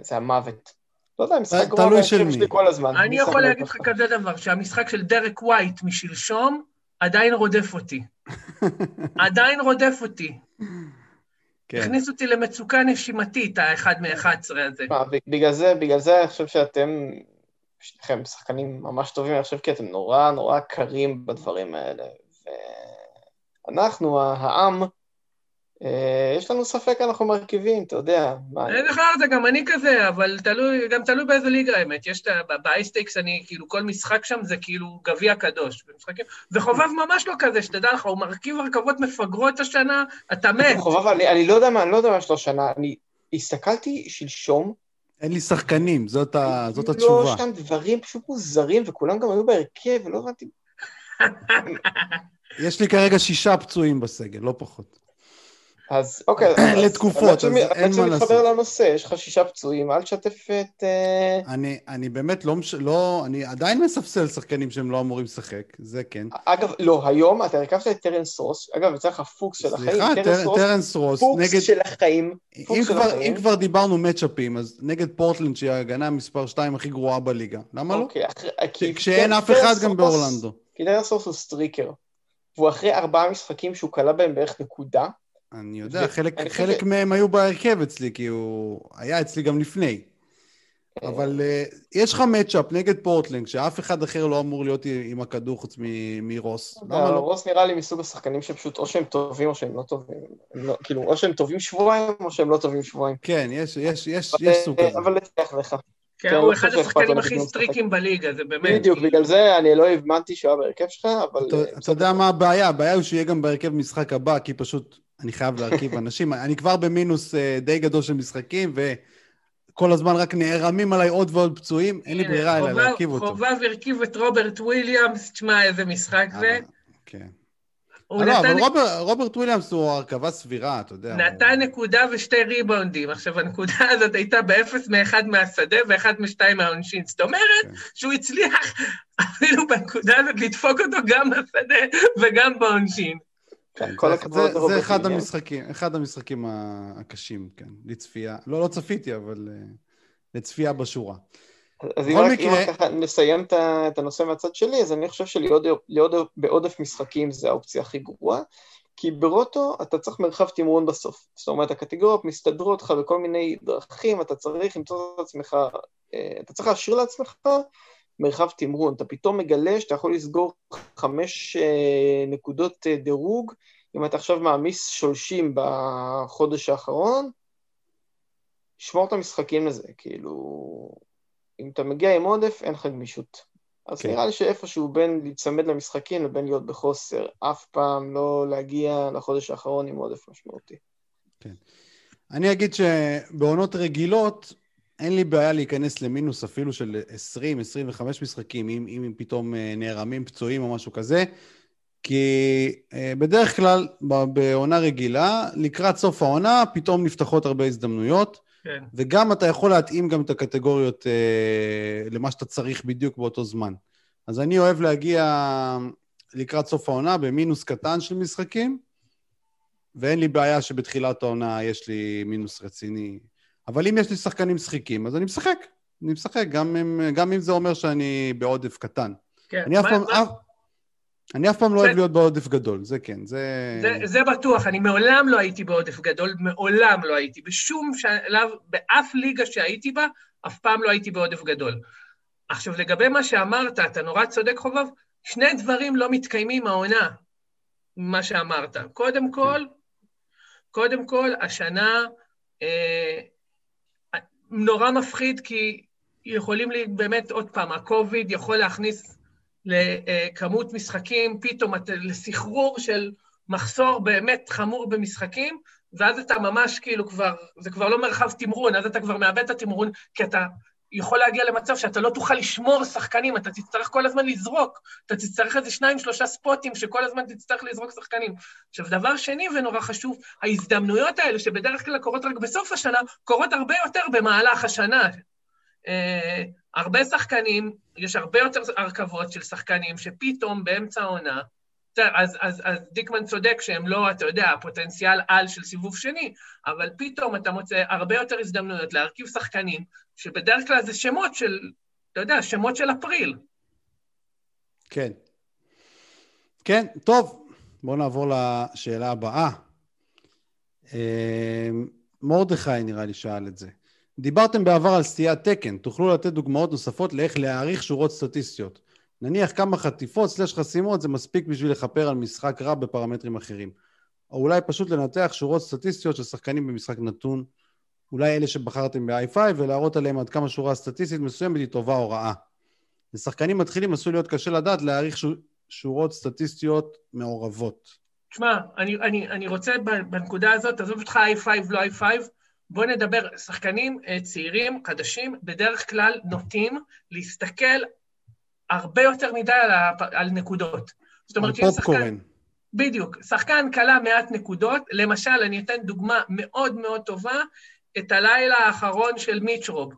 זה המוות. לא יודע, משחק גרוע בהרכב שלי כל הזמן. אני יכול להגיד לך כזה דבר, שהמשחק של דרק ווייט משלשום עדיין רודף אותי. עדיין רודף אותי. כן. הכניס אותי למצוקה נשימתית, האחד מ-11 הזה. בגלל זה, בגלל זה אני חושב שאתם, שניכם שחקנים ממש טובים, אני חושב כי אתם נורא נורא קרים בדברים האלה. ואנחנו, העם, אה, יש לנו ספק, אנחנו מרכיבים, אתה יודע. אין לך זה, גם אני כזה, אבל תלוי, גם תלוי באיזה ליגה האמת. יש את ה... באייסטיקס, אני, כאילו, כל משחק שם זה כאילו גביע קדוש. וחובב ממש לא כזה, שתדע לך, הוא מרכיב הרכבות מפגרות השנה, אתה מת. חובב, אני, אני לא יודע מה, אני לא יודע מה יש לו השנה. אני הסתכלתי שלשום. אין לי שחקנים, זאת, ה... זאת לא התשובה. לא, יש שם דברים פשוט מוזרים, וכולם גם היו בהרכב, ולא הבנתי... יש לי כרגע שישה פצועים בסגל, לא פחות. אז אוקיי. לתקופות, אז אין מה לעשות. בעצם מתחבר לנושא, יש לך שישה פצועים, אל תשתף את... אה, אני, אני באמת לא, לא, אני עדיין מספסל שחקנים שהם לא אמורים לשחק, זה כן. אגב, לא, היום אתה הרכבת את טרנס רוס, אגב, יצא לך פוקס של החיים, סליחה, טרנס רוס, פוקס נגד... של החיים, אם כבר, אם כבר דיברנו מצ'אפים, אז נגד פורטלנד, שהיא ההגנה מספר 2 הכי גרועה בליגה, למה לא? אוקיי, כשאין אף אחד גם באורלנדו. כי טרנס רוס הוא streaker, והוא אחרי ארבעה משחקים שהוא קלע בהם בערך נקודה, אני יודע. חלק, אני חלק חושב... מהם היו בהרכב אצלי, כי הוא היה אצלי גם לפני. אה. אבל אה, יש לך matchup נגד פורטלנד, שאף אחד אחר לא אמור להיות עם הכדור חוץ מרוס. למה לא? רוס נראה לי מסוג השחקנים שפשוט או שהם טובים או שהם לא טובים. לא, כאילו, או שהם טובים שבועיים או שהם לא טובים שבועיים. כן, יש, יש, יש, יש סוג כזה. אבל נצליח לך. כן, הוא לא אחד השחקנים הכי סטריקים בליגה, זה באמת... בדיוק, בגלל זה אני לא האמנתי שהוא היה בהרכב שלך, אבל... אתה יודע מה הבעיה? הבעיה הוא שיהיה גם בהרכב משחק הבא, כי פשוט אני חייב להרכיב אנשים. אני כבר במינוס אה, די גדול של משחקים, וכל הזמן רק נערמים עליי עוד ועוד פצועים, אין לי ברירה אלא להרכיב אותו. חובב הרכיב את רוברט וויליאמס, תשמע, איזה משחק זה. כן. לא, נתן... אבל רובר, רוברט וויליאמס הוא הרכבה סבירה, אתה יודע. נתן הוא... נקודה ושתי ריבאונדים. עכשיו, הנקודה הזאת הייתה באפס מאחד מהשדה ואחד משתיים מהעונשין. זאת אומרת כן. שהוא הצליח אפילו בנקודה הזאת לדפוק אותו גם בשדה וגם בעונשין. כן, כל הכבוד זה, זה אחד המשחקים, אחד המשחקים הקשים, כן, לצפייה. לא, לא צפיתי, אבל אה, לצפייה בשורה. אז אם רק, מקרה... אם ככה נסיים את הנושא מהצד שלי, אז אני חושב שלהיות בעודף משחקים זה האופציה הכי גרועה, כי ברוטו אתה צריך מרחב תמרון בסוף. זאת אומרת, הקטגוריות מסתדרות לך בכל מיני דרכים, אתה צריך למצוא את עצמך, אה, אתה צריך להשאיר לעצמך מרחב תמרון. אתה פתאום מגלה שאתה יכול לסגור חמש אה, נקודות אה, דירוג, אם אתה עכשיו מעמיס שולשים בחודש האחרון, שמור את המשחקים לזה, כאילו... אם אתה מגיע עם עודף, אין לך גמישות. אז כן. נראה לי שאיפשהו בין להיצמד למשחקים לבין להיות בחוסר, אף פעם לא להגיע לחודש האחרון עם עודף משמעותי. כן. אני אגיד שבעונות רגילות, אין לי בעיה להיכנס למינוס אפילו של 20-25 משחקים, אם, אם פתאום אה, נערמים פצועים או משהו כזה, כי אה, בדרך כלל בעונה רגילה, לקראת סוף העונה, פתאום נפתחות הרבה הזדמנויות. כן. וגם אתה יכול להתאים גם את הקטגוריות אה, למה שאתה צריך בדיוק באותו זמן. אז אני אוהב להגיע לקראת סוף העונה במינוס קטן של משחקים, ואין לי בעיה שבתחילת העונה יש לי מינוס רציני. אבל אם יש לי שחקנים משחקים, אז אני משחק. אני משחק, גם אם, גם אם זה אומר שאני בעודף קטן. כן. אני אף פעם... מה... אני אף פעם לא אוהב להיות בעודף גדול, זה כן, זה... זה... זה בטוח, אני מעולם לא הייתי בעודף גדול, מעולם לא הייתי. בשום שלב, באף ליגה שהייתי בה, אף פעם לא הייתי בעודף גדול. עכשיו, לגבי מה שאמרת, אתה נורא צודק, חובב, שני דברים לא מתקיימים העונה, ממה שאמרת. קודם כל, קודם כל, השנה אה, נורא מפחיד, כי יכולים לי, באמת, עוד פעם, הקוביד יכול להכניס לכמות משחקים, פתאום לסחרור של מחסור באמת חמור במשחקים, ואז אתה ממש כאילו כבר, זה כבר לא מרחב תמרון, אז אתה כבר מאבד את התמרון, כי אתה יכול להגיע למצב שאתה לא תוכל לשמור שחקנים, אתה תצטרך כל הזמן לזרוק, אתה תצטרך איזה שניים, שלושה ספוטים שכל הזמן תצטרך לזרוק שחקנים. עכשיו, דבר שני ונורא חשוב, ההזדמנויות האלה, שבדרך כלל קורות רק בסוף השנה, קורות הרבה יותר במהלך השנה. אה, הרבה שחקנים, יש הרבה יותר הרכבות של שחקנים שפתאום באמצע העונה, אז, אז, אז דיקמן צודק שהם לא, אתה יודע, הפוטנציאל על של סיבוב שני, אבל פתאום אתה מוצא הרבה יותר הזדמנויות להרכיב שחקנים, שבדרך כלל זה שמות של, אתה יודע, שמות של אפריל. כן. כן, טוב, בואו נעבור לשאלה הבאה. אה, מרדכי נראה לי שאל את זה. דיברתם בעבר על סטיית תקן, תוכלו לתת דוגמאות נוספות לאיך להעריך שורות סטטיסטיות. נניח כמה חטיפות סלש חסימות זה מספיק בשביל לכפר על משחק רע בפרמטרים אחרים. או אולי פשוט לנתח שורות סטטיסטיות של שחקנים במשחק נתון, אולי אלה שבחרתם ב-i5, ולהראות עליהם עד כמה שורה סטטיסטית מסוימת היא טובה או רעה. לשחקנים מתחילים עשוי להיות קשה לדעת להעריך שורות סטטיסטיות מעורבות. תשמע, אני, אני, אני רוצה בנקודה הזאת, עזוב אותך i5, לא i5, בואו נדבר, שחקנים אה, צעירים, חדשים, בדרך כלל נוטים להסתכל הרבה יותר מדי על, הפ... על נקודות. זאת אומרת, שאם שחקן... בדיוק. שחקן קלע מעט נקודות, למשל, אני אתן דוגמה מאוד מאוד טובה, את הלילה האחרון של מיצ'רוב.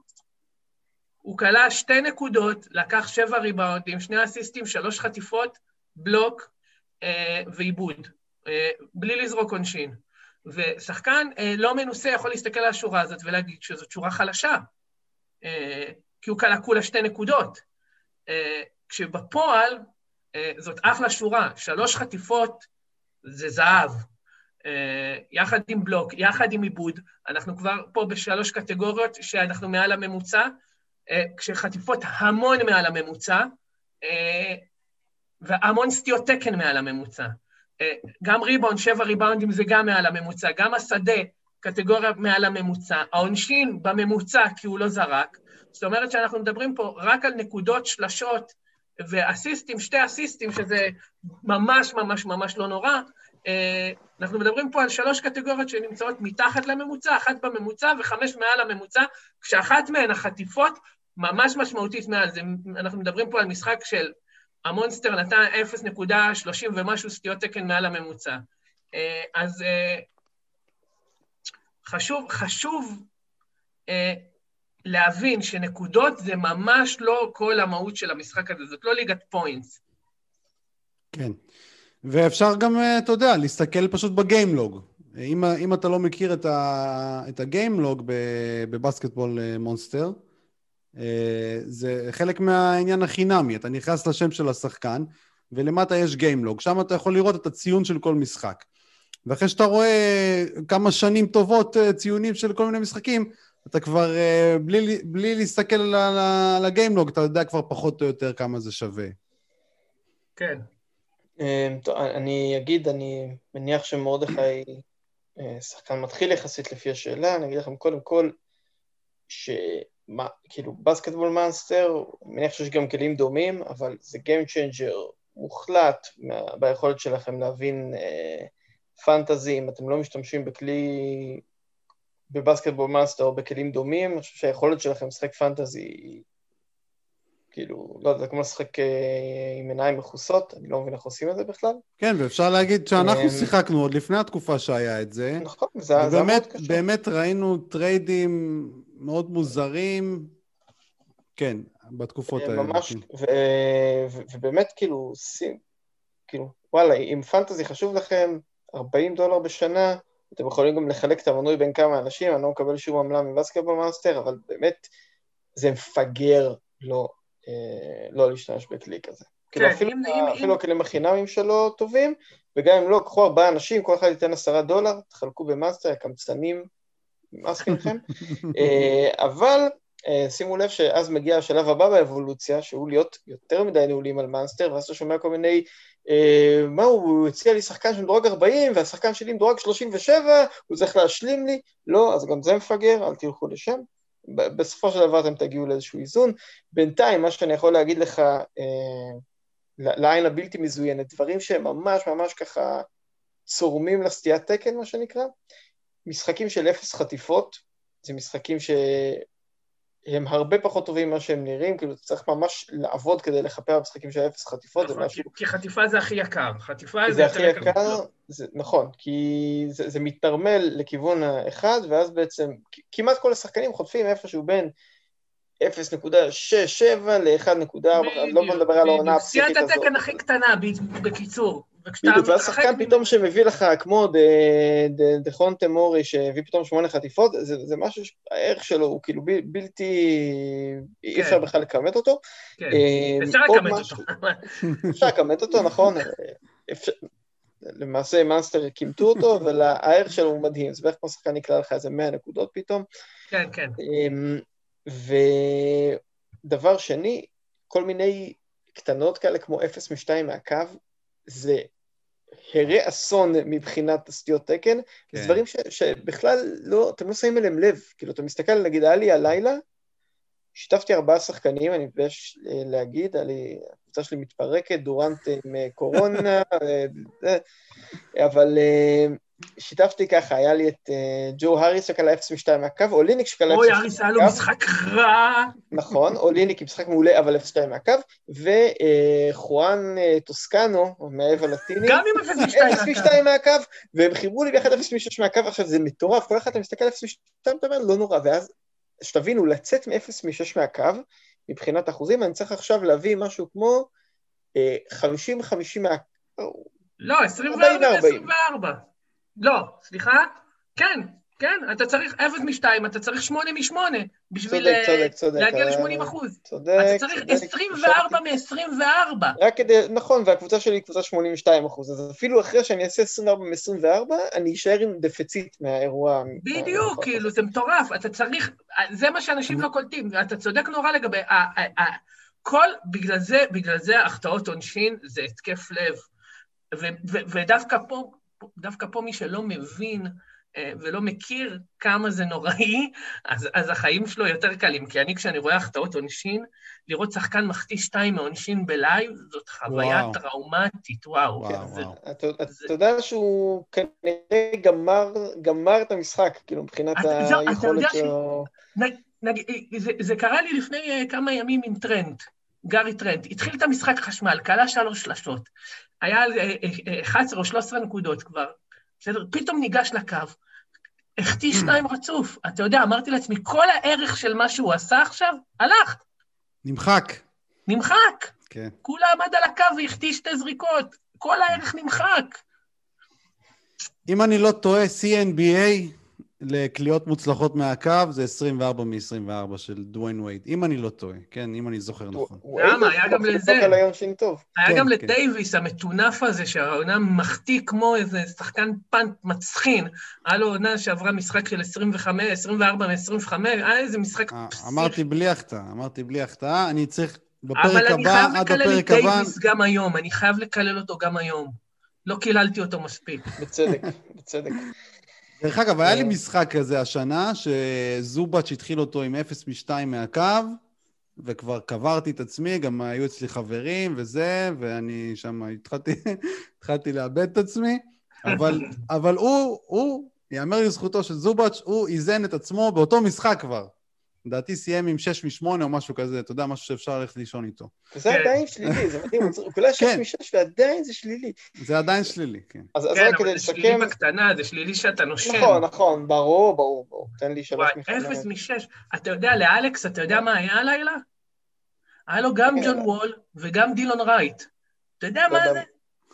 הוא כלא שתי נקודות, לקח שבע ריבאונדים, שני אסיסטים, שלוש חטיפות, בלוק אה, ועיבוד, אה, בלי לזרוק עונשין. ושחקן אה, לא מנוסה יכול להסתכל על השורה הזאת ולהגיד שזאת שורה חלשה, אה, כי הוא קלע כולה שתי נקודות. אה, כשבפועל אה, זאת אחלה שורה, שלוש חטיפות זה זהב. אה, יחד עם בלוק, יחד עם עיבוד, אנחנו כבר פה בשלוש קטגוריות שאנחנו מעל הממוצע, אה, כשחטיפות המון מעל הממוצע, אה, והמון סטיות תקן מעל הממוצע. גם ריבאונד, שבע ריבאונדים זה גם מעל הממוצע, גם השדה, קטגוריה מעל הממוצע, העונשין בממוצע כי הוא לא זרק, זאת אומרת שאנחנו מדברים פה רק על נקודות, שלשות ואסיסטים, שתי אסיסטים, שזה ממש ממש ממש לא נורא. אה, אנחנו מדברים פה על שלוש קטגוריות שנמצאות מתחת לממוצע, אחת בממוצע וחמש מעל הממוצע, כשאחת מהן, החטיפות, ממש משמעותית מעל זה. אנחנו מדברים פה על משחק של המונסטר נתן 0.30 ומשהו סטיות תקן מעל הממוצע. אה, אז אה, חשוב, חשוב להבין שנקודות זה ממש לא כל המהות של המשחק הזה, זאת לא ליגת פוינטס. כן. ואפשר גם, אתה יודע, להסתכל פשוט בגיימלוג. אם, אם אתה לא מכיר את, ה, את הגיימלוג בבסקטבול מונסטר, זה חלק מהעניין החינמי. אתה נכנס לשם של השחקן, ולמטה יש גיימלוג. שם אתה יכול לראות את הציון של כל משחק. ואחרי שאתה רואה כמה שנים טובות אה, ציונים של כל מיני משחקים, אתה כבר, אה, בלי, בלי להסתכל על הגיימלוג, אתה יודע כבר פחות או יותר כמה זה שווה. כן. אמ, אני אגיד, אני מניח שמרדכי אה, שחקן מתחיל יחסית לפי השאלה, אני אגיד לכם קודם כל, שמה, כאילו Basketball Monster, אני מניח שיש גם כלים דומים, אבל זה Game Changer מוחלט ביכולת שלכם להבין אה, fantasy, אם אתם לא משתמשים בכלי, ב Basketball Monster או בכלים דומים, אני חושב שהיכולת שלכם לשחק fantasy היא כאילו, לא זה כמו לשחק אה, עם עיניים מכוסות, אני לא מבין איך עושים את זה בכלל. כן, ואפשר להגיד שאנחנו אמ, שיחקנו עוד לפני התקופה שהיה את זה. נכון, זה היה מאוד קשה. באמת ראינו טריידים מאוד מוזרים, כן, בתקופות האלה. ממש, ובאמת כאילו, כאילו, וואלה, אם fantasy חשוב לכם, 40 דולר בשנה, אתם יכולים גם לחלק את המנוי בין כמה אנשים, אני לא מקבל שום עמלה מ Basketball Monster, אבל באמת זה מפגר לא, אה, לא להשתמש בכלי כזה. כאילו, כן, כאילו אפילו, אם, אפילו אם... הכלים החינמים שלו טובים, וגם אם לא, קחו ארבעה אנשים, כל אחד ייתן עשרה דולר, תחלקו ב Monster, הקמצנים, נמאס לכם, אה, אבל אה, שימו לב שאז מגיע השלב הבא באבולוציה, שהוא להיות יותר מדי נעולים על Monster, ואז אתה שומע כל מיני, אה, מה הוא, הציע לי שחקן של מדורג 40, והשחקן שלי מדורג 37, הוא צריך להשלים לי, לא, אז גם זה מפגר, אל תלכו לשם. בסופו של דבר אתם תגיעו לאיזשהו איזון. בינתיים, מה שאני יכול להגיד לך, אה, לעין הבלתי מזוינת, דברים שהם ממש ממש ככה צורמים לסטיית תקן, מה שנקרא, משחקים של אפס חטיפות, זה משחקים שהם הרבה פחות טובים ממה שהם נראים, כאילו צריך ממש לעבוד כדי לכפר במשחקים של אפס חטיפות, נכון, זה משהו... כי חטיפה זה הכי יקר, חטיפה זה, זה הכי יקר, זה, נכון, כי זה, זה מתנרמל לכיוון האחד, ואז בעצם כמעט כל השחקנים חוטפים איפשהו בין 0.67 ל-1.4, לא בוא נדבר על העונה הפסיכית הזאת. סטיית התקן הכי קטנה, בקיצור. בדיוק, ואז שחקן פתאום שמביא לך, כמו דחון תמורי, שהביא פתאום שמונה חטיפות, זה משהו שהערך שלו הוא כאילו בלתי, אי אפשר כן. בכלל לכמת אותו. כן, אה, אפשר לכמת אותו. אפשר לכמת אותו, נכון. למעשה מאנסטר כימתו אותו, אבל הערך שלו הוא מדהים, זה בערך כמו שחקן נקלע לך איזה 100 נקודות פתאום. כן, כן. ודבר שני, כל מיני קטנות כאלה כמו 0 מ-2 מהקו, זה הרי אסון מבחינת הסטיות תקן, כן. זה דברים ש, שבכלל לא, אתם לא שמים אליהם לב, כאילו אתה מסתכל, נגיד, היה לי הלילה, שיתפתי ארבעה שחקנים, אני מתבייש אה, להגיד, היה לי, הקבוצה שלי מתפרקת, דורנט עם אה, קורונה, אה, אבל שיתפתי ככה, היה לי את uh, ג'ו האריס שקלה 0 מ-2 מהקו, או ליניק שקלה 0 מ-2 מהקו. אוי, האריס היה לו משחק רע. נכון, או ליניק עם משחק מעולה, אבל 0 מ-2 מהקו, וחואן טוסקנו, מהאב הלטיני, גם עם 0 מ-2 מהקו, והם חיברו לי ביחד 0 מ-6 מהקו, עכשיו זה מטורף, כל אחד אתה מסתכל על 0 מ-2, אתה אומר, לא נורא, ואז, שתבינו, לצאת מ-0 מ-6 מהקו, מבחינת אחוזים, אני צריך עכשיו להביא משהו כמו 50-50 מה... לא, 24 ו-24. לא, סליחה? כן, כן, אתה צריך אפס משתיים, אתה צריך שמונה משמונה, בשביל צודק, צודק, אה, צודק, להגיע אה, ל-80 אחוז. צודק, אתה צריך צודק, 24 מ-24. רק כדי, נכון, והקבוצה שלי היא קבוצה 82 אחוז, אז אפילו אחרי שאני אעשה 24 מ-24, אני אשאר עם דפיציט מהאירוע. בדיוק, כאילו, זה מטורף, אתה צריך, זה מה שאנשים לא קולטים, ואתה צודק נורא לגבי, כל, בגלל זה, בגלל זה החטאות עונשין זה התקף לב. ודווקא פה, דווקא פה מי שלא מבין אה, ולא מכיר כמה זה נוראי, אז, אז החיים שלו יותר קלים. כי אני, כשאני רואה החטאות עונשין, לראות שחקן מחטיא שתיים מעונשין בלייב, זאת חוויה וואו. טראומטית, וואו. וואו, זה, וואו. אתה, זה... אתה יודע שהוא כנראה גמר, גמר את המשחק, כאילו, מבחינת אתה, היכולת שלו... ש... נג, נג, זה, זה קרה לי לפני אה, כמה ימים עם טרנט. גארי טרנט, התחיל את המשחק חשמל, קלע שלוש שלשות, היה 11 או 13 נקודות כבר, בסדר? פתאום ניגש לקו, החטיא שניים רצוף. אתה יודע, אמרתי לעצמי, כל הערך של מה שהוא עשה עכשיו, הלך. נמחק. נמחק. כן. כולה עמד על הקו והחטיא שתי זריקות. כל הערך נמחק. אם אני לא טועה, CNBA לקליעות מוצלחות מהקו זה 24 מ-24 של דוויין וייד, אם אני לא טועה, כן, אם אני זוכר נכון. למה? היה גם לזה. היה גם כן. לדייוויס, המטונף הזה, שהעונה מחטיא כמו איזה שחקן פאנט מצחין. היה לו עונה שעברה משחק של 25, 24 מ-25, היה איזה משחק אה, אמרתי בלי החטאה, אמרתי בלי החטאה, אני צריך בפרק הבא, עד הפרק הבא... אבל אני חייב לקלל את דייוויס גם היום, אני חייב לקלל אותו גם היום. לא קיללתי אותו מספיק. בצדק, בצדק. דרך אגב, היה לי משחק כזה השנה, שזובץ' התחיל אותו עם 0 מ-2 מהקו, וכבר קברתי את עצמי, גם היו אצלי חברים וזה, ואני שם התחלתי, התחלתי לאבד את עצמי, אבל, אבל הוא, הוא, יאמר לזכותו של זובץ', הוא איזן את עצמו באותו משחק כבר. לדעתי סיים עם 6 מ-8 או משהו כזה, אתה יודע, משהו שאפשר ללכת לישון איתו. וזה עדיין שלילי, זה מדהים, הוא כולה 6 מ-6 ועדיין זה שלילי. זה עדיין שלילי, כן. אז רק כדי לסכם... כן, אבל זה שלילי בקטנה, זה שלילי שאתה נושם. נכון, נכון, ברור, ברור, ברור. תן לי 3 מ-5. 0 מ-6. אתה יודע, לאלכס, אתה יודע מה היה הלילה? היה לו גם כן. ג'ון וול וגם דילון רייט. אתה יודע לא מה זה?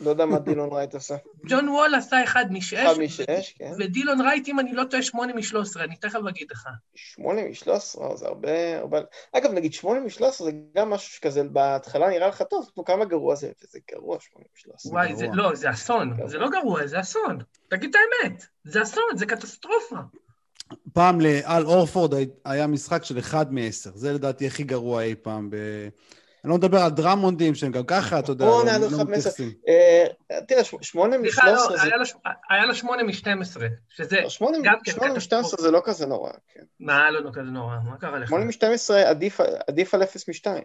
לא יודע מה דילון רייט עשה. ג'ון וול עשה אחד משש. אחד משש, כן. ודילון רייט, אם אני לא טועה, שמונה משלוש עשרה, אני תכף אגיד לך. שמונה משלוש עשרה, זה הרבה, הרבה... אגב, נגיד שמונה משלוש עשרה זה גם משהו שכזה בהתחלה נראה לך טוב, כמו כמה גרוע זה, וזה גרוע שמונה משלוש עשרה. וואי, זה לא, זה אסון. זה לא גרוע, זה אסון. תגיד את האמת, זה אסון, זה קטסטרופה. פעם לאל אורפורד היה משחק של אחד מעשר. זה לדעתי הכי גרוע אי פעם ב... אני לא מדבר על דרמונדים שהם גם ככה, אתה יודע, לא, לא מתייחסים. אה, תראה, שמונה משלוש עשרה לא, זה... היה לו שמונה משתים עשרה, שזה לא, גם כן שמונה משתים עשרה זה לא כזה נורא, כן. מה לא כזה נורא? מה קרה לך? שמונה משתים עשרה עדיף על אפס משתיים.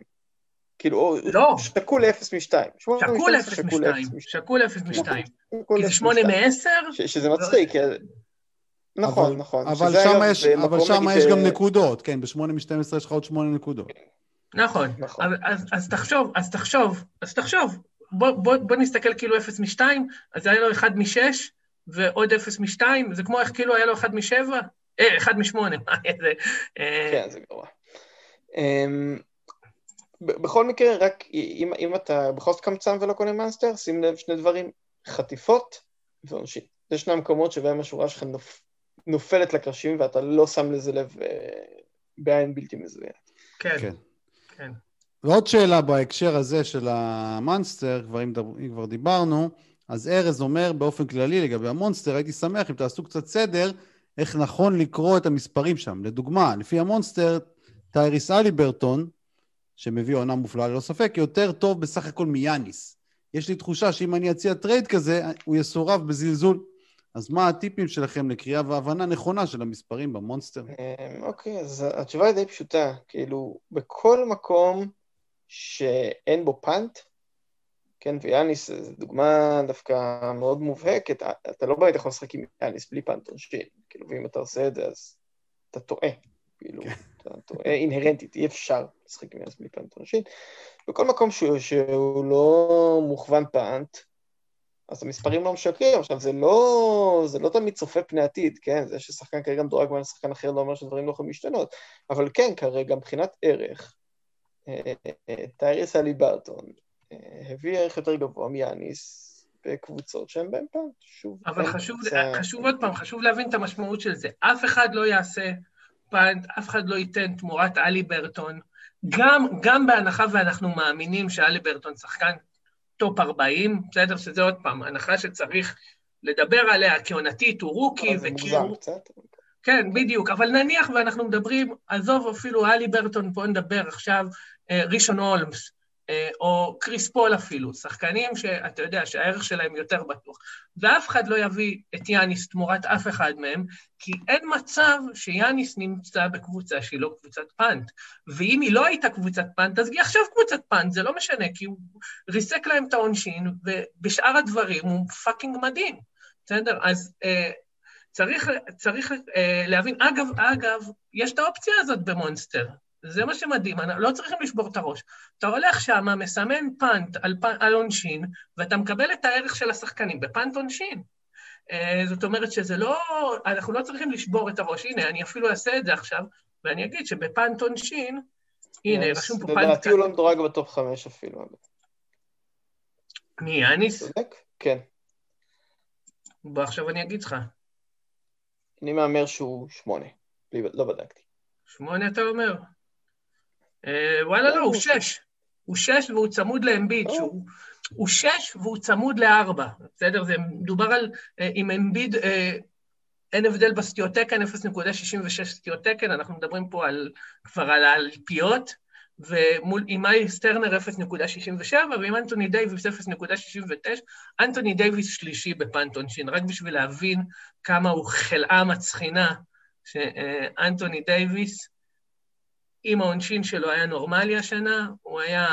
כאילו, לא. שקול אפס משתיים. שקול אפס משתיים. שקול אפס משתיים. כי זה שמונה מעשר? שזה מצחיק. נכון, נכון. אבל שם יש גם נקודות, כן, בשמונה משתים עשרה יש לך עוד שמונה נקודות. נכון. נכון. אז, אז, אז תחשוב, אז תחשוב, אז תחשוב. בוא, בוא, בוא נסתכל כאילו 0 מ-2, אז היה לו 1 מ-6 ועוד 0 מ-2, זה כמו איך כאילו היה לו 1 מ-7, אה, 1 מ-8, מה זה? אה, כן, זה גרוע. אמ, בכל מקרה, רק אם, אם אתה בכל זאת קמצן ולא קונה Monster, שים לב שני דברים, חטיפות ועונשין. זה שני המקומות שבהם השורה שלך נופ, נופלת לקרשים ואתה לא שם לזה לב אה, בעין בלתי מזוינת. כן. כן. כן. ועוד שאלה בהקשר הזה של ה Monster, כבר אם, אם כבר דיברנו, אז ארז אומר באופן כללי לגבי ה Monster, הייתי שמח אם תעשו קצת סדר, איך נכון לקרוא את המספרים שם. לדוגמה, לפי ה Monster, טייריס האליברטון, שמביא עונה מופלאה ללא ספק, יותר טוב בסך הכל מיאניס. יש לי תחושה שאם אני אציע trade כזה, הוא יסורב בזלזול. אז מה הטיפים שלכם לקריאה והבנה נכונה של המספרים ב Monster? אמ, אוקיי, אז התשובה היא די פשוטה. כאילו, בכל מקום שאין בו פאנט, כן, ויאניס זו דוגמה דווקא מאוד מובהקת, אתה לא באמת יכול לשחק עם יאניס בלי פאנט עונשין, כאילו, ואם אתה עושה את זה, אז אתה טועה, כאילו, כן. אתה טועה אינהרנטית, אי אפשר לשחק עם יאניס בלי פאנט עונשין. בכל מקום שהוא, שהוא לא מוכוון פאנט, אז המספרים לא משקרים. עכשיו, זה לא, זה לא תמיד צופה פני עתיד, כן? זה ששחקן כרגע מדורג מעל שחקן אחר לא אומר שדברים לא יכולים להשתנות, אבל כן, כרגע, מבחינת ערך, אה, אה, טייריס האליברטון אה, הביא ערך יותר גבוה מיאניס בקבוצות שהן בהן פעם, שוב. אבל חשוב, חשוב עוד פעם, חשוב להבין את המשמעות של זה. אף אחד לא יעשה punt, אף אחד לא ייתן תמורת האליברטון, גם, גם בהנחה ואנחנו מאמינים שהאליברטון שחקן טופ 40, בסדר? שזה עוד פעם, הנחה שצריך לדבר עליה כעונתית, הוא rookie, וכאילו... כן, בדיוק, אבל נניח ואנחנו מדברים, עזוב אפילו האליברטון, בואו נדבר עכשיו, אה, רישון הולמס, אה, או קריס פול אפילו, שחקנים שאתה יודע שהערך שלהם יותר בטוח. ואף אחד לא יביא את יאניס תמורת אף אחד מהם, כי אין מצב שיאניס נמצא בקבוצה שהיא לא קבוצת punt. ואם היא לא הייתה קבוצת punt, אז היא עכשיו קבוצת punt, זה לא משנה, כי הוא ריסק להם את העונשין, ובשאר הדברים הוא fucking מדהים, בסדר? אז אה, צריך, צריך אה, להבין, אגב, אגב, יש את האופציה הזאת ב Monster. זה מה שמדהים, לא צריכים לשבור את הראש. אתה הולך שם, מסמן punt על, על עונשין, ואתה מקבל את הערך של השחקנים ב punt עונשין. אה, זאת אומרת שזה לא, אנחנו לא צריכים לשבור את הראש. הנה, אני אפילו אעשה את זה עכשיו, ואני אגיד שב punt עונשין, הנה, רשום פה punt... לדעתי הוא לא מדורג בטופ חמש אפילו. מי, יאניס? צודק? כן. בוא, עכשיו אני אגיד לך. אני מהמר שהוא שמונה, לא בדקתי. שמונה אתה אומר? אה, וואלה, לא, הוא שש. הוא שש והוא צמוד לאמביד, שהוא... הוא שש והוא צמוד לארבע, בסדר? זה מדובר על, אה, עם אמביד, אה, אין הבדל בסטיות תקן, 0.66 סטיות תקן, אנחנו מדברים פה על, כבר על האלפיות, ועם מיילס טרנר 0.67, ועם אנטוני דייוויס 0.69, אנטוני דייוויס שלישי ב punt עונשין, רק בשביל להבין כמה הוא חלאה מצחינה, שאנטוני דייוויס, אם העונשין שלו היה נורמלי השנה, הוא היה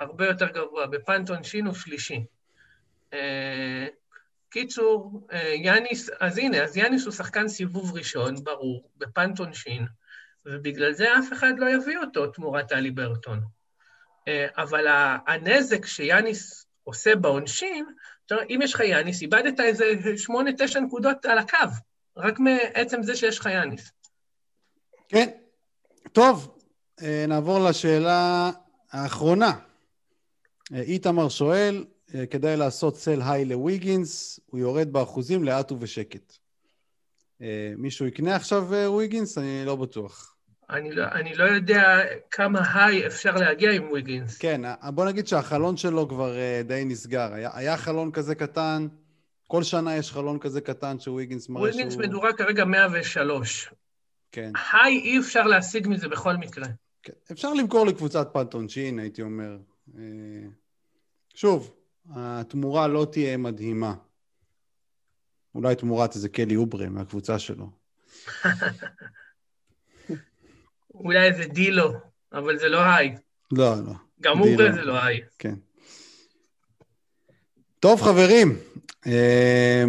הרבה יותר גבוה. ב punt עונשין הוא שלישי. אה, קיצור, אה, יאניס, אז הנה, אז יאניס הוא שחקן סיבוב ראשון, ברור, ב punt עונשין. ובגלל זה אף אחד לא יביא אותו תמורת טלי ברטון. אה, אבל הנזק שיאניס עושה בעונשין, אם יש לך יאניס, איבדת איזה שמונה, תשע נקודות על הקו, רק מעצם זה שיש לך יאניס. כן. טוב, אה, נעבור לשאלה האחרונה. אה, איתמר שואל, כדאי לעשות סל היי לוויגינס, הוא יורד באחוזים לאט ובשקט. מישהו יקנה עכשיו וויגינס? אני לא בטוח. אני לא, אני לא יודע כמה היי אפשר להגיע עם ויגינס. כן, בוא נגיד שהחלון שלו כבר די נסגר. היה, היה חלון כזה קטן, כל שנה יש חלון כזה קטן שוויגינס מראה שהוא... ויגינס מדורג כרגע 103. כן. היי אי אפשר להשיג מזה בכל מקרה. כן. אפשר למכור לקבוצת פנטונשין, הייתי אומר. Uh, שוב, התמורה לא תהיה מדהימה. אולי תמורת איזה קלי אוברה מהקבוצה שלו. אולי איזה דילו, אבל זה לא high. לא, לא. גם אוברה זה לא high. כן. טוב, חברים, אה,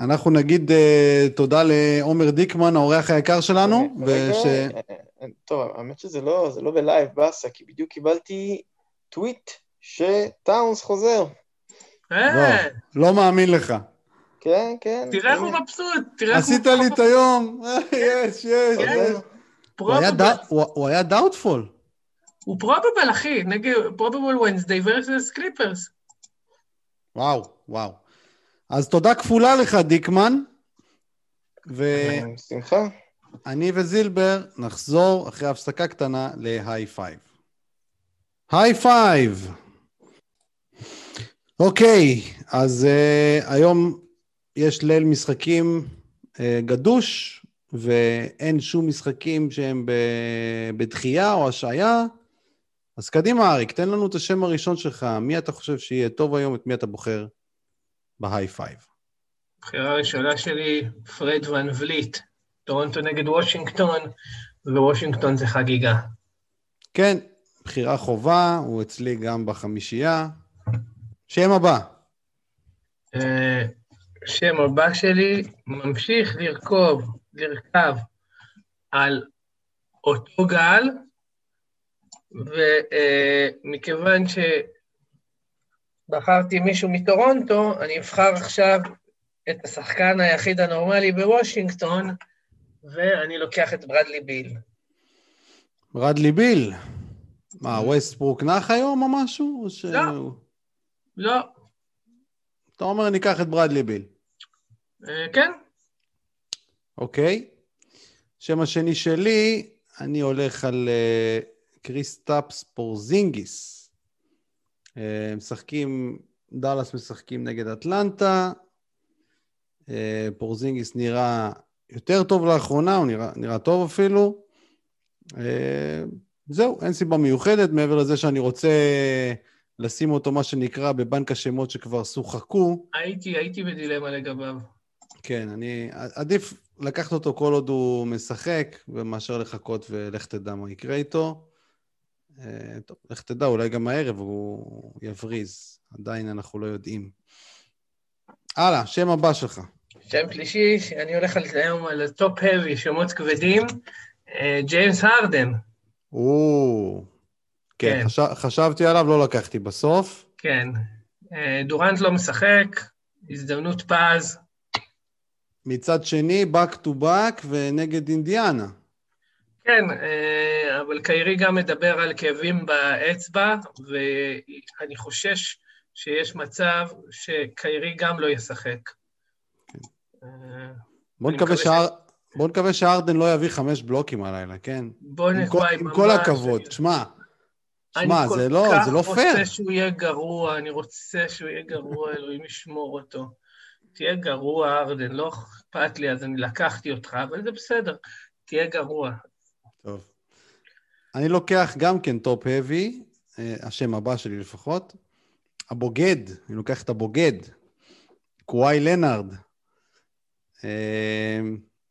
אנחנו נגיד אה, תודה לעומר דיקמן, האורח היקר שלנו. וש... אה, טוב, האמת שזה לא, לא ב live, באסה, כי בדיוק קיבלתי טוויט שטאונס חוזר. לא, לא מאמין לך. כן, כן. תראה איך הוא מבסוט, תראה איך הוא... עשית לי את היום, יש, יש. הוא היה doubtful. הוא probable, אחי, נגד probable Wednesday versus Clippers. וואו, וואו. אז תודה כפולה לך, דיקמן. ו... שמחה. אני וזילבר נחזור אחרי הפסקה קטנה ל high five. High five! אוקיי, אז uh, היום יש ליל משחקים uh, גדוש, ואין שום משחקים שהם בדחייה או השעיה, אז קדימה, אריק, תן לנו את השם הראשון שלך. מי אתה חושב שיהיה טוב היום, את מי אתה בוחר ב high five? הבחירה הראשונה שלי, פרד ון וליט, טורונטו נגד וושינגטון, ווושינגטון זה חגיגה. כן, בחירה חובה, הוא אצלי גם בחמישייה. שם הבא. אה, שם הבא שלי ממשיך לרכוב לרכב על אותו גל, ומכיוון שבחרתי מישהו מטורונטו, אני אבחר עכשיו את השחקן היחיד הנורמלי בוושינגטון, ואני לוקח את ברדלי ביל. ברדלי ביל? מה, ווסטברוק נח היום או משהו? או ש... לא, לא. אתה אומר, ניקח את ברדלי ביל. אה, כן. אוקיי. שם השני שלי, אני הולך על uh, קריסטאפס פורזינגיס. Uh, משחקים, דאלאס משחקים נגד אטלנטה. Uh, פורזינגיס נראה יותר טוב לאחרונה, הוא נראה, נראה טוב אפילו. Uh, זהו, אין סיבה מיוחדת, מעבר לזה שאני רוצה לשים אותו, מה שנקרא, בבנק השמות שכבר שוחקו. הייתי, הייתי בדילמה לגביו. כן, אני... עדיף לקחת אותו כל עוד הוא משחק, ומאשר לחכות ולך תדע מה יקרה איתו. אה, טוב, לך תדע, אולי גם הערב הוא יבריז. עדיין אנחנו לא יודעים. הלאה, שם הבא שלך. שם שלישי, אני הולך על זה היום על ה top-heavy, שמות כבדים, אה, ג'יימס הרדן. או, כן, כן. חשב, חשבתי עליו, לא לקחתי בסוף. כן. אה, דורנט לא משחק, הזדמנות פז. מצד שני, back to back ונגד אינדיאנה. כן, אה, אבל קיירי גם מדבר על כאבים באצבע, ואני חושש שיש מצב שקיירי גם לא ישחק. כן. אה, בוא נקווה ש... בוא נקווה שארדן לא יביא חמש בלוקים הלילה, כן? בוא נקווה, עם כל הכבוד, שמע, שמע, זה לא, זה לא פייר. אני כל כך רוצה שהוא יהיה גרוע, אני רוצה שהוא יהיה גרוע, אלוהים ישמור אותו. תהיה גרוע, ארדן, לא אכפת לי, אז אני לקחתי אותך, אבל זה בסדר, תהיה גרוע. טוב. אני לוקח גם כן top-heavy, אה, השם הבא שלי לפחות. הבוגד, אני לוקח את הבוגד, קוואי לנארד. אה,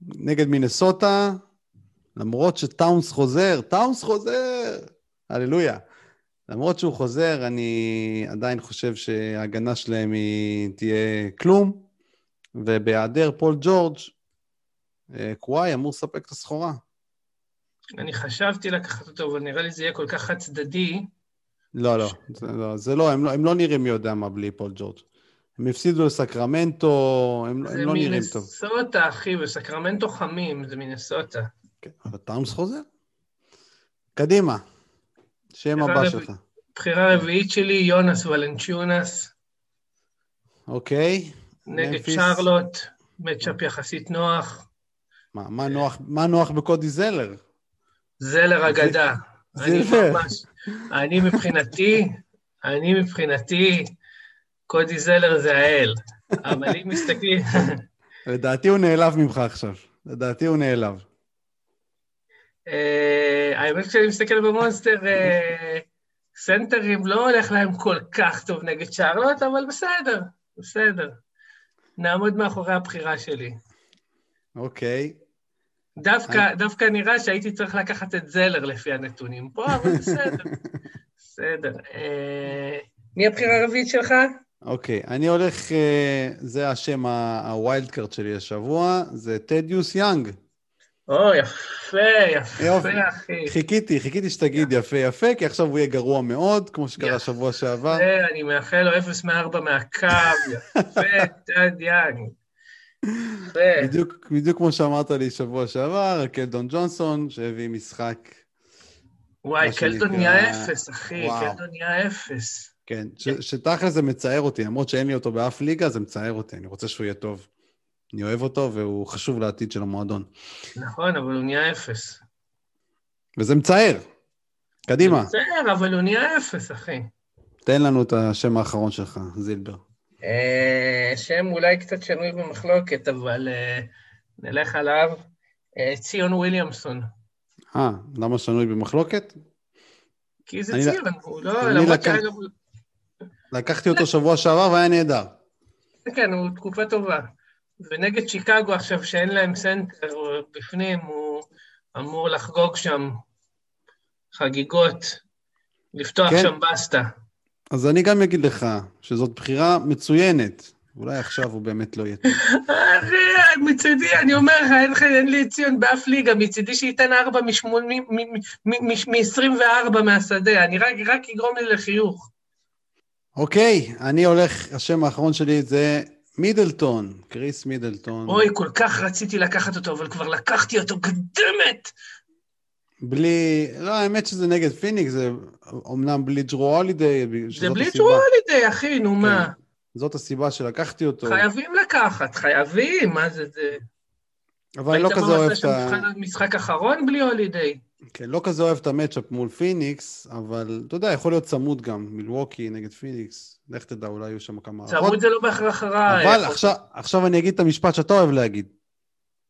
נגד מינסוטה, למרות שטאונס חוזר, טאונס חוזר! הללויה. למרות שהוא חוזר, אני עדיין חושב שההגנה שלהם היא תהיה כלום, ובהיעדר פול ג'ורג', אה, קוואי אמור לספק את הסחורה. אני חשבתי לקחת אותו, אבל נראה לי זה יהיה כל כך חד צדדי. לא, לא, זה לא, זה לא הם, לא, הם לא נראים מי יודע מה בלי פול ג'ורג'. הם הפסידו לסקרמנטו, הם, הם לא נראים טוב. זה מינסוטה, אחי, וסקרמנטו חמים, זה מינסוטה. כן, אבל טאונס חוזר. קדימה, שם הבא רב... שלך. בחירה רביעית שלי, יונס ולנצ'יונס. אוקיי. נגד שרלוט, מצ'אפ יחסית נוח. מה, מה נוח, מה נוח בקודי זלר? זלר אגדה. אני ממש, אני מבחינתי, אני מבחינתי, קודי זלר זה האל. אבל אם מסתכלים... לדעתי הוא נעלב ממך עכשיו. לדעתי הוא נעלב. אה, האמת כשאני מסתכל במונסטר, אה, סנטרים לא הולך להם כל כך טוב נגד שרלוט, אבל בסדר, בסדר. נעמוד מאחורי הבחירה שלי. אוקיי. דווקא, דווקא נראה שהייתי צריך לקחת את זלר לפי הנתונים פה, אבל בסדר. בסדר. אה, מי הבחירה הרביעית שלך? אוקיי, אני הולך, זה השם ה wild card שלי השבוע, זה טדיוס יאנג. או, יפה, יפה, אחי. חיכיתי, חיכיתי שתגיד יפה יפה, כי עכשיו הוא יהיה גרוע מאוד, כמו שקרה שבוע שעבר. יפה, אני מאחל לו 0 מ-4 מהקו, יפה, טד יאנג. בדיוק, בדיוק כמו שאמרת לי שבוע שעבר, קלדון ג'ונסון, שהביא משחק. וואי, קלדון נהיה אפס, אחי, קלדון נהיה אפס. כן, שתכל'ס זה מצער אותי, למרות שאין לי אותו באף ליגה, זה מצער אותי, אני רוצה שהוא יהיה טוב. אני אוהב אותו, והוא חשוב לעתיד של המועדון. נכון, אבל הוא נהיה אפס. וזה מצער. קדימה. זה מצער, אבל הוא נהיה אפס, אחי. תן לנו את השם האחרון שלך, זילבר. אה, שם אולי קצת שנוי במחלוקת, אבל אה, נלך עליו. אה, ציון וויליאמסון. אה, למה שנוי במחלוקת? כי זה ציון, הוא לא, למרות שהיה גם... לקחתי אותו שבוע שעבר והיה נהדר. כן, הוא תקופה טובה. ונגד שיקגו עכשיו, שאין להם סנטר בפנים, הוא אמור לחגוג שם חגיגות, לפתוח כן. שם בסטה. אז אני גם אגיד לך שזאת בחירה מצוינת. אולי עכשיו הוא באמת לא יהיה טוב. אחי, מצידי, אני אומר לך, אין לי ציון באף ליגה, מצידי שייתן ארבע מ-24 מהשדה, אני רק יגרום לי לחיוך. אוקיי, אני הולך, השם האחרון שלי זה מידלטון, קריס מידלטון. אוי, כל כך רציתי לקחת אותו, אבל כבר לקחתי אותו, קדמת! בלי, לא, האמת שזה נגד פיניק, זה אומנם בלי ג'רו הולידיי. זה בלי ג'רו הולידיי, אחי, נו כן. מה. זאת הסיבה שלקחתי אותו. חייבים לקחת, חייבים, מה זה זה... אבל אני לא כזה אוהב את ה... משחק אחרון בלי הולידיי. כן, לא כזה אוהב את ה matchup מול פיניקס, אבל אתה יודע, יכול להיות צמוד גם, מילווקי נגד פיניקס, לך תדע, אולי יהיו שם כמה... צמוד זה לא בהכרח רע. אבל עכשיו, עכשיו אני אגיד את המשפט שאתה אוהב להגיד.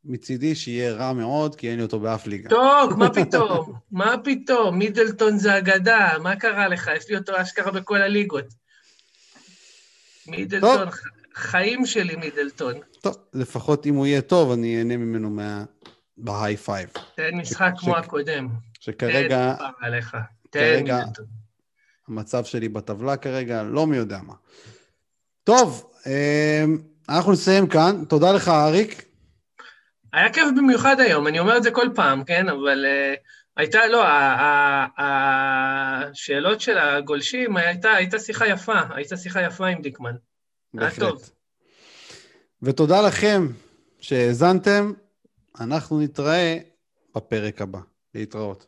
מצידי שיהיה רע מאוד, כי אין לי אותו באף ליגה. טוב, מה פתאום? מה פתאום? מידלטון זה אגדה, מה קרה לך? יש לי אותו אשכרה בכל הליגות. מידלטון, טוב. חיים שלי מידלטון. טוב, לפחות אם הוא יהיה טוב, אני אהנה ממנו מה... ב high five. תן משחק ש... כמו ש... הקודם. שכרגע... תן עליך. תן כרגע, מידלטון. המצב שלי בטבלה כרגע, לא מי יודע מה. טוב, אמ, אנחנו נסיים כאן. תודה לך, אריק. היה כיף במיוחד היום, אני אומר את זה כל פעם, כן? אבל uh, הייתה, לא, השאלות של הגולשים, הייתה, הייתה שיחה יפה, הייתה שיחה יפה עם דיקמן. בהחלט. היה טוב. ותודה לכם שהאזנתם, אנחנו נתראה בפרק הבא. להתראות.